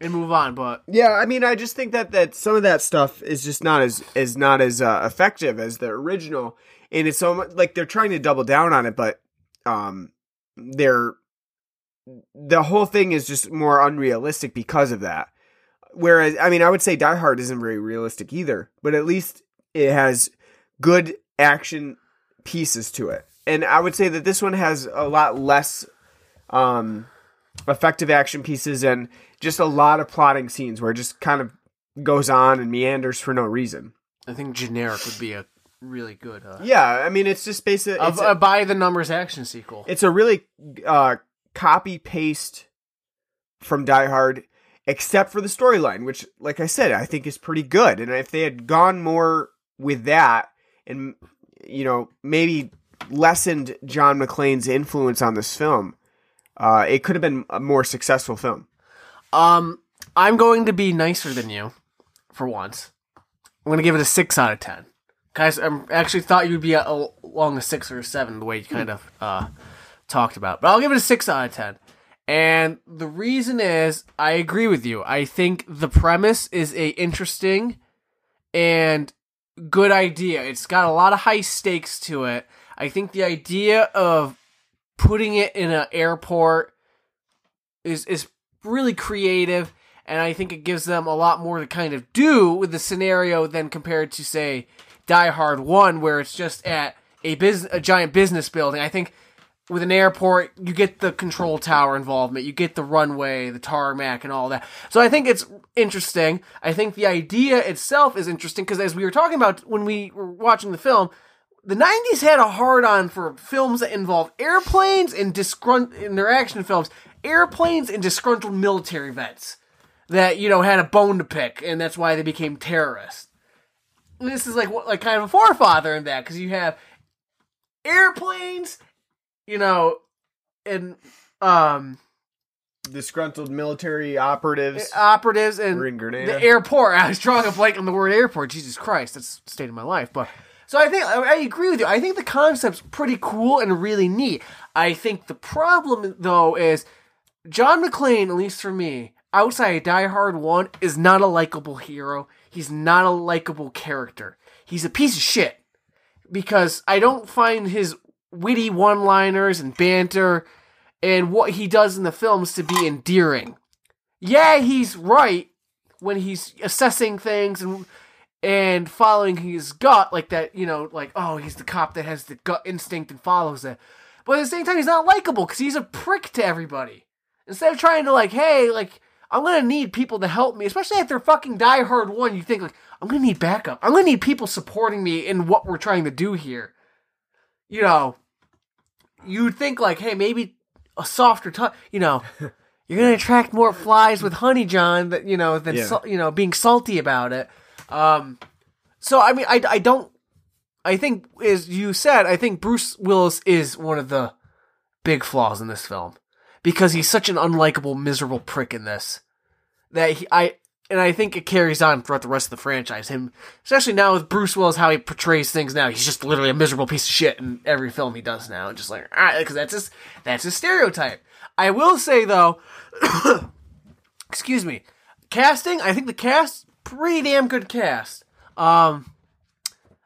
Speaker 6: and move on. But
Speaker 5: Yeah, I mean, I just think that that some of that stuff is just not as is not as uh, effective as the original, and it's so much like they're trying to double down on it, but um, they're the whole thing is just more unrealistic because of that. Whereas, I mean, I would say Die Hard isn't very realistic either, but at least it has good action pieces to it, and I would say that this one has a lot less um effective action pieces and just a lot of plotting scenes where it just kind of goes on and meanders for no reason.
Speaker 6: I think generic would be a really good uh,
Speaker 5: Yeah, I mean it's just basically
Speaker 6: a,
Speaker 5: it's
Speaker 6: a
Speaker 5: a,
Speaker 6: by the numbers action sequel.
Speaker 5: it's a really uh, copy paste from Die Hard, except for the storyline, which, like I said, I think is pretty good. And if they had gone more with that, and you know maybe lessened John McClane's influence on this film, uh, it could have been a more successful film.
Speaker 6: Um, I'm going to be nicer than you for once. I'm going to give it a six out of ten. Guys, I actually thought you'd be along a six or a seven the way you kind of uh, talked about, but I'll give it a six out of ten. And the reason is, I agree with you. I think the premise is a interesting and good idea. It's got a lot of high stakes to it. I think the idea of putting it in an airport is is really creative and I think it gives them a lot more to kind of do with the scenario than compared to say Die Hard 1 where it's just at a business a giant business building. I think with an airport you get the control tower involvement, you get the runway, the tarmac and all that. So I think it's interesting. I think the idea itself is interesting because as we were talking about when we were watching the film, the 90s had a hard on for films that involve airplanes and disgrunt in their action films, airplanes and disgruntled military vets that you know had a bone to pick, and that's why they became terrorists. This is like like kind of a forefather in that because you have airplanes, you know, and um
Speaker 5: Disgruntled military operatives.
Speaker 6: operatives and the airport. I was drawing a blank on the word airport. Jesus Christ, that's the state of my life. But so I think I agree with you. I think the concept's pretty cool and really neat. I think the problem though is John McClane, at least for me, outside of Die Hard One, is not a likable hero. He's not a likable character. He's a piece of shit because I don't find his witty one-liners and banter and what he does in the films to be endearing. Yeah, he's right when he's assessing things and and following his gut like that, you know, like oh, he's the cop that has the gut instinct and follows it. But at the same time, he's not likable because he's a prick to everybody. Instead of trying to like, hey, like I'm gonna need people to help me, especially if they're fucking Die Hard one. You think like I'm gonna need backup. I'm gonna need people supporting me in what we're trying to do here. You know, you'd think like, hey, maybe a softer touch. You know, you're gonna attract more flies with honey, John. That you know than
Speaker 5: Yeah.
Speaker 6: you know being salty about it. Um, so I mean, I I don't. I think, as you said, I think Bruce Willis is one of the big flaws in this film because he's such an unlikable, miserable prick in this that he, I and I think it carries on throughout the rest of the franchise. Him, especially now with Bruce Willis, how he portrays things now. He's just literally a miserable piece of shit in every film he does now. Just like, all right, because that's his, that's his stereotype. I will say though, excuse me, casting. I think the cast pretty damn good cast. Um,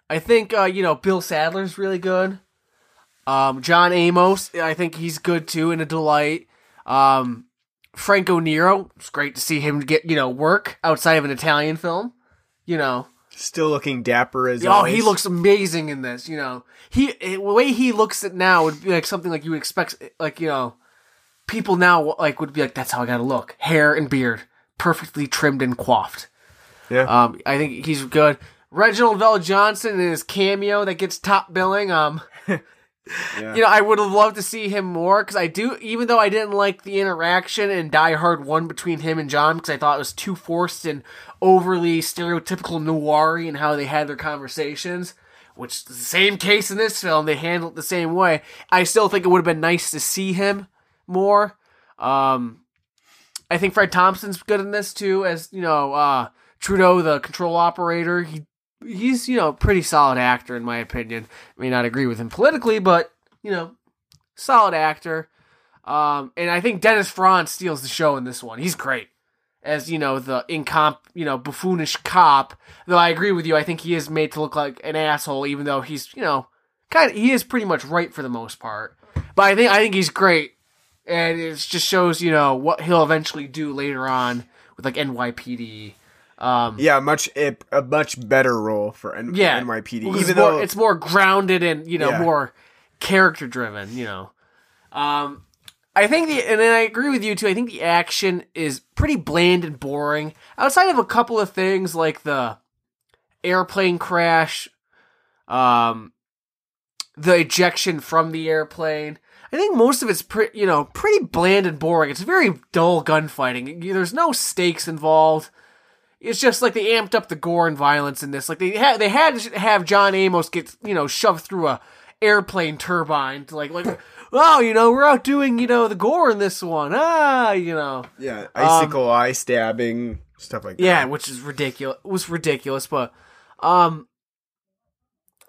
Speaker 6: I think uh, you know Bill Sadler's really good. Um, John Amos, I think he's good too, and a delight. Um, Franco Nero, it's great to see him get you know work outside of an Italian film. You know,
Speaker 5: Still looking dapper as
Speaker 6: oh,
Speaker 5: always.
Speaker 6: he looks amazing in this. You know, he the way he looks at now would be like something like you would expect. Like you know, people now like would be like, "That's how I gotta look: hair and beard, perfectly trimmed and coiffed."
Speaker 5: Yeah.
Speaker 6: Um, I think he's good. Reginald VelJohnson in his cameo that gets top billing. Um,
Speaker 5: Yeah.
Speaker 6: you know, I would have loved to see him more because I do, even though I didn't like the interaction in Die Hard 1 between him and John because I thought it was too forced and overly stereotypical noir and how they had their conversations, which is the same case in this film. They handled it the same way. I still think it would have been nice to see him more. Um, I think Fred Thompson's good in this too, as, you know, uh, Trudeau, the control operator. He he's you know pretty solid actor in my opinion. I may not agree with him politically, but you know, solid actor. Um, and I think Dennis Franz steals the show in this one. He's great as you know the incomp, you know, buffoonish cop. Though I agree with you, I think he is made to look like an asshole, even though he's you know kind of he is pretty much right for the most part. But I think I think he's great, and it just shows you know what he'll eventually do later on with like NYPD. Um,
Speaker 5: yeah, much a, a much better role for N-
Speaker 6: yeah,
Speaker 5: NYPD. Even
Speaker 6: it's more,
Speaker 5: though
Speaker 6: it's more grounded and you know
Speaker 5: Yeah.
Speaker 6: more character driven. You know, um, I think the and then I agree with you too. I think the action is pretty bland and boring. Outside of a couple of things like the airplane crash, um, the ejection from the airplane. I think most of it's pretty, you know, pretty bland and boring. It's very dull gunfighting. There's no stakes involved it's just like they amped up the gore and violence in this. Like they had they had to have John Amos get you know shoved through a airplane turbine to like like oh you know we're out doing you know the gore in this one ah you know
Speaker 5: yeah, icicle eye stabbing stuff like that.
Speaker 6: Um, yeah which is ridiculous was ridiculous but um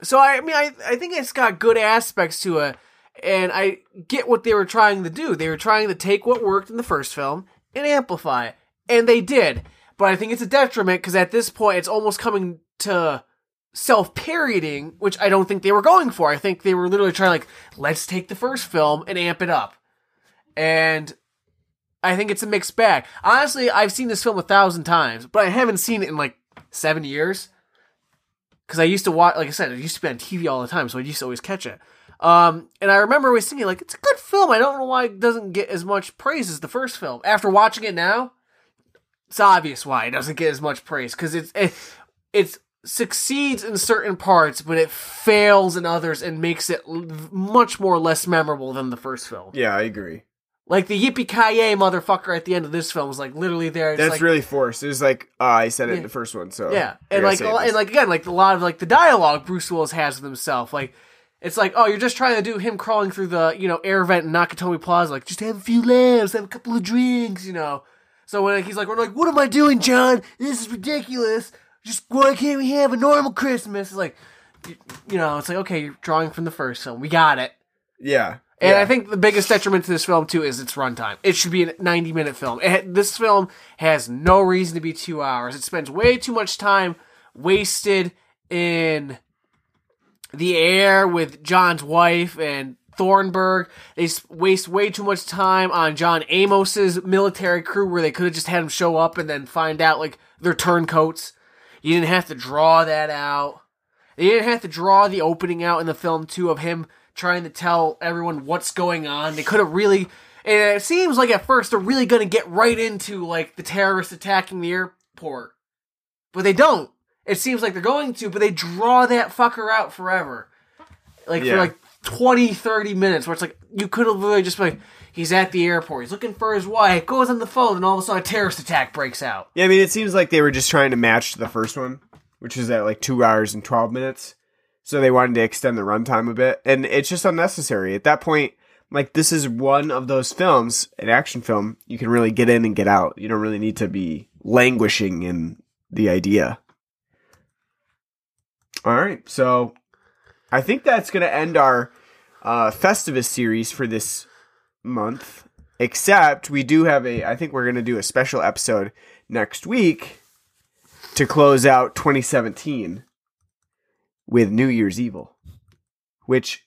Speaker 6: so I mean I I think it's got good aspects to it and I get what they were trying to do they were trying to take what worked in the first film and amplify it and they did but I think it's a detriment because at this point it's almost coming to self parodying, which I don't think they were going for. I think they were literally trying like, let's take the first film and amp it up. And I think it's a mixed bag. Honestly, I've seen this film a thousand times, but I haven't seen it in like seven years. Because I used to watch, like I said, it used to be on TV all the time, so I used to always catch it. Um, and I remember always thinking, like, it's a good film. I don't know why it doesn't get as much praise as the first film. After watching it now, it's obvious why it doesn't get as much praise because it's it, it succeeds in certain parts, but it fails in others and makes it l- much more less memorable than the first film.
Speaker 5: yeah, I agree.
Speaker 6: Like the yippee ki motherfucker at the end of this film was like literally there. It's
Speaker 5: That's
Speaker 6: like,
Speaker 5: really forced. It was like uh, I said it in the first one, so
Speaker 6: yeah, and like lot- and like again, like a lot of like the dialogue Bruce Willis has with himself, like. It's like, oh, you're just trying to do him crawling through the, you know, air vent in Nakatomi Plaza, like, just have a few laughs, have a couple of drinks, you know. So when he's like, we're like, what am I doing, John? This is ridiculous. Just why can't we have a normal Christmas? It's like, you, know, it's like, okay, you're drawing from the first film. We got it.
Speaker 5: yeah,
Speaker 6: And
Speaker 5: yeah.
Speaker 6: I think the biggest detriment to this film too is its runtime. It should be a 90 minute film. It, this film has no reason to be two hours. It spends way too much time wasted in the air with John's wife and Thornburg. They waste way too much time on John Amos's military crew where they could have just had him show up and then find out like they're turncoats. You didn't have to draw that out. They didn't have to draw the opening out in the film too of him trying to tell everyone what's going on. They could have really and it seems like at first they're really gonna get right into like the terrorists attacking the airport. But they don't. It seems like they're going to, but they draw that fucker out forever. Like
Speaker 5: Yeah.
Speaker 6: for like 20, 30 minutes where it's like you could have really just been like he's at the airport, he's looking for his wife, goes on the phone, and all of a sudden a terrorist attack breaks out.
Speaker 5: Yeah, I mean, it seems like they were just trying to match the first one, which was at like two hours and 12 minutes. So they wanted to extend the runtime a bit. And it's just unnecessary. At that point, like, this is one of those films, an action film, you can really get in and get out. You don't really need to be languishing in the idea. All right, so I think that's going to end our uh, Festivus series for this month. Except we do have a. I think we're going to do a special episode next week to close out 2017 with New Year's Evil, which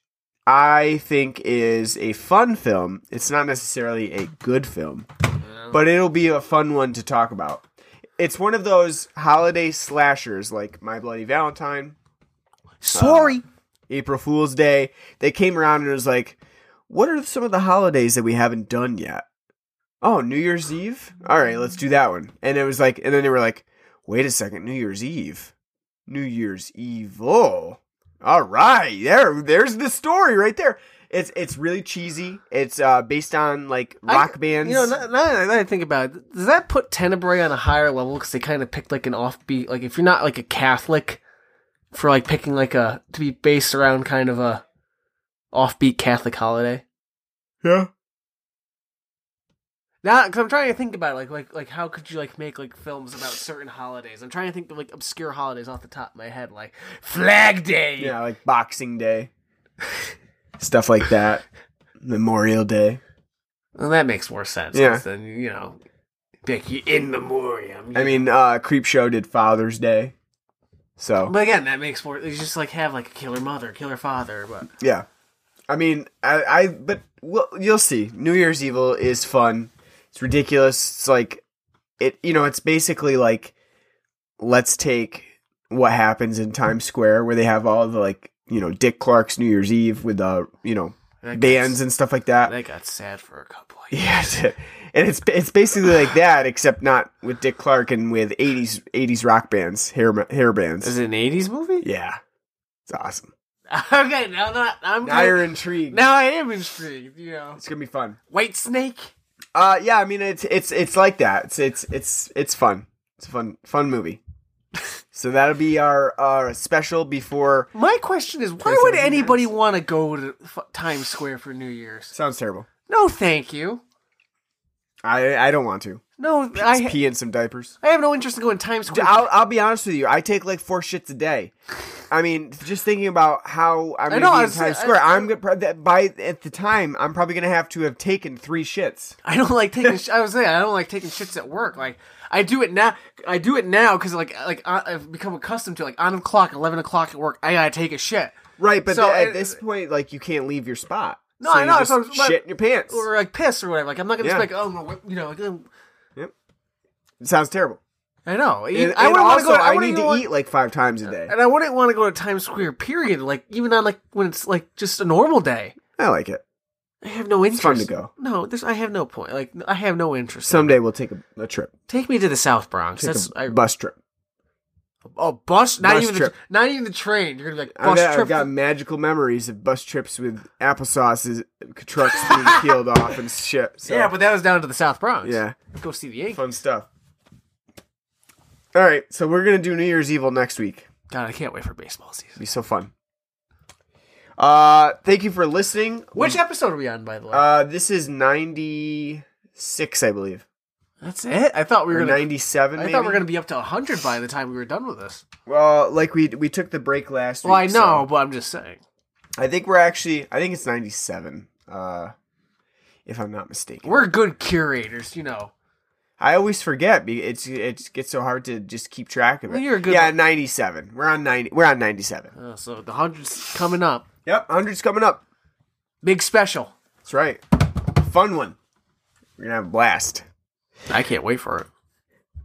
Speaker 5: I think is a fun film. It's not necessarily a good film, but it'll be a fun one to talk about. It's one of those holiday slashers like My Bloody Valentine,
Speaker 6: Sorry.
Speaker 5: April Fool's Day. They came around and it was like, what are some of the holidays that we haven't done yet? Oh, New Year's Eve? All right, let's do that one. And it was like, and then they were like, wait a second, New Year's Eve. New Year's Evil. All right, there, there's the story right there. It's it's really cheesy. It's uh based on like rock
Speaker 6: I-
Speaker 5: bands.
Speaker 6: You know, now, now that I think about it, does that put Tenebrae on a higher level because they kind of picked like an offbeat? Like, if you're not like a Catholic, for like picking like a to be based around kind of a offbeat Catholic holiday.
Speaker 5: yeah.
Speaker 6: Now, because I'm trying to think about it, like like like how could you like make like films about certain holidays? I'm trying to think of like obscure holidays off the top of my head, like Flag Day.
Speaker 5: Yeah, like Boxing Day. Stuff like that. Memorial Day.
Speaker 6: well, that makes more sense.
Speaker 5: Yeah.
Speaker 6: Then you know, like in memoriam.
Speaker 5: I mean, uh Creepshow did Father's Day. So
Speaker 6: but again, that makes more. You just like have like a killer mother, killer father, but
Speaker 5: Yeah, I mean, I, I but well, you'll see. New Year's Evil is fun. It's ridiculous. It's like it. You know, it's basically like let's take what happens in Times Square where they have all the like you know Dick Clark's New Year's Eve with the you know
Speaker 6: That
Speaker 5: bands and stuff like that.
Speaker 6: that got sad for a couple of years.
Speaker 5: Yeah, and it's it's basically like that, except not with Dick Clark and with eighties eighties rock bands, hair hair bands.
Speaker 6: Is it an '80s movie?
Speaker 5: Yeah, it's awesome.
Speaker 6: okay, now that I'm
Speaker 5: Now you're intrigued.
Speaker 6: now I am intrigued. You know,
Speaker 5: It's gonna be fun.
Speaker 6: Whitesnake.
Speaker 5: Uh, yeah, I mean it's it's it's like that. It's it's it's it's fun. It's a fun fun movie. so that'll be our our special before.
Speaker 6: My question is, why would anybody want to go to Times Square for New Year's?
Speaker 5: Sounds terrible.
Speaker 6: No, thank you.
Speaker 5: I I don't want to.
Speaker 6: No,
Speaker 5: Just
Speaker 6: I
Speaker 5: pee in some diapers.
Speaker 6: I have no interest in going to Times Square.
Speaker 5: I'll I'll be honest with you. I take like four shits a day. I mean, just thinking about how I'm gonna be
Speaker 6: I
Speaker 5: in Times Square,
Speaker 6: I-
Speaker 5: I'm gonna by at the time I'm probably gonna have to have taken three shits.
Speaker 6: I don't like taking. I was saying I don't like taking shits at work. Like I do it now. I do it now because like like I've become accustomed to like on the clock, eleven o'clock at work. I gotta take a shit.
Speaker 5: Right, but
Speaker 6: So,
Speaker 5: th- at
Speaker 6: it-
Speaker 5: this point, like you can't leave your spot.
Speaker 6: No,
Speaker 5: So
Speaker 6: I know,
Speaker 5: Just
Speaker 6: so-
Speaker 5: shit in your pants.
Speaker 6: or like piss or whatever. Like I'm not gonna
Speaker 5: Yeah.
Speaker 6: like oh gonna you know. like, um,
Speaker 5: It sounds terrible.
Speaker 6: I know.
Speaker 5: And,
Speaker 6: I wouldn't want to go.
Speaker 5: I,
Speaker 6: wouldn't
Speaker 5: need to
Speaker 6: want-
Speaker 5: eat like five times a day.
Speaker 6: and I wouldn't want to go to Times Square. Period. Like even on like when it's like just a normal day.
Speaker 5: I like it.
Speaker 6: I have no interest.
Speaker 5: fun to go.
Speaker 6: No, there's. I have no point. Like I have no interest.
Speaker 5: Someday we'll take a, a trip.
Speaker 6: Take me to the South Bronx.
Speaker 5: Take
Speaker 6: That's
Speaker 5: a
Speaker 6: I,
Speaker 5: bus trip.
Speaker 6: Oh bus. Not
Speaker 5: Bus
Speaker 6: even
Speaker 5: trip.
Speaker 6: the not even the train. You're gonna be like
Speaker 5: I've
Speaker 6: bus
Speaker 5: got,
Speaker 6: trip.
Speaker 5: I've got magical memories of bus trips with applesauces, trucks being peeled off and shit. So,
Speaker 6: yeah, but that was down to the South Bronx.
Speaker 5: yeah,
Speaker 6: Go see the Yankees.
Speaker 5: fun stuff. All right, so we're gonna do New Year's Evil next week.
Speaker 6: God, I can't wait for baseball season.
Speaker 5: It'll be so fun. Uh, thank you for listening.
Speaker 6: Which episode are we on, by the way?
Speaker 5: Uh, this is ninety six, I believe,
Speaker 6: That's it. I thought we were gonna.
Speaker 5: ninety seven.
Speaker 6: I thought we were gonna be up to hundred by the time we were done with this.
Speaker 5: Well, like we we took the break last
Speaker 6: Well, I know,
Speaker 5: so-
Speaker 6: but I'm just saying.
Speaker 5: I think we're actually. I think it's ninety seven. Uh, if I'm not mistaken.
Speaker 6: We're good curators, you know.
Speaker 5: I always forget. It's it gets so hard to just keep track of it.
Speaker 6: Well, you're a good
Speaker 5: yeah, ninety seven. We're on ninety. We're on ninety seven.
Speaker 6: Uh, so the hundreds coming up.
Speaker 5: Yep, hundreds coming up.
Speaker 6: Big special.
Speaker 5: That's right. Fun one. We're gonna have a blast.
Speaker 6: I can't wait for it.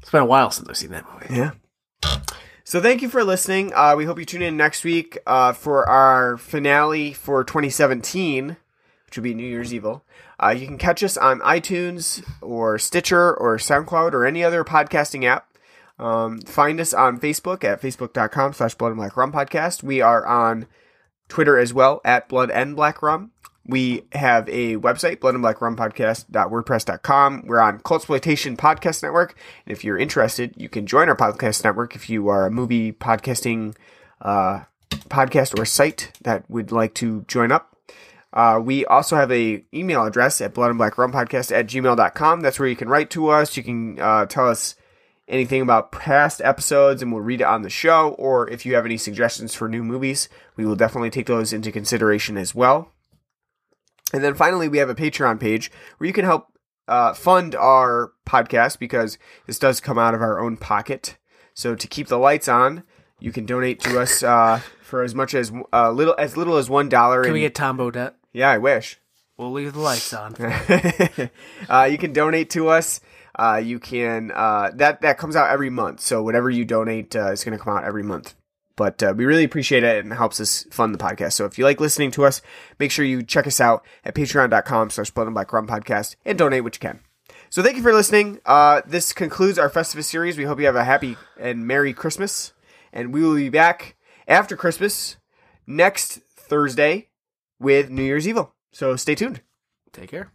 Speaker 6: It's been a while since I've seen that movie.
Speaker 5: Yeah. So thank you for listening. Uh, we hope you tune in next week uh, for our finale for 2017, which will be New Year's Evil. Uh, you can catch us on iTunes or Stitcher or SoundCloud or any other podcasting app. Um, find us on Facebook at facebook.com slash blood and black rum podcast. We are on Twitter as well at blood and black rum. We have a website, blood and black rum podcast.wordpress.com. We're on Cultsploitation Podcast Network. And if you're interested, you can join our podcast network if you are a movie podcasting uh, podcast or site that would like to join up. Uh, we also have a email address at blood and black rum podcast at gmail.com. That's where you can write to us. You can uh, tell us anything about past episodes and we'll read it on the show. Or if you have any suggestions for new movies, we will definitely take those into consideration as well. And then finally, we have a Patreon page where you can help uh, fund our podcast because this does come out of our own pocket. So to keep the lights on, you can donate to us uh, for as much as uh, little as little as one dollar.
Speaker 6: Can we get Tom Bodett?
Speaker 5: Yeah, I wish.
Speaker 6: We'll leave the lights on.
Speaker 5: uh, you can donate to us. Uh, you can uh, that that comes out every month. So whatever you donate uh, is going to come out every month. But uh, we really appreciate it and it helps us fund the podcast. So if you like listening to us, make sure you check us out at patreon.com slash blood and black rum podcast and donate what you can. So thank you for listening. Uh, this concludes our Festivus series. We hope you have a happy and Merry Christmas. And we will be back after Christmas next Thursday with New Year's Evil. So stay tuned.
Speaker 6: Take care.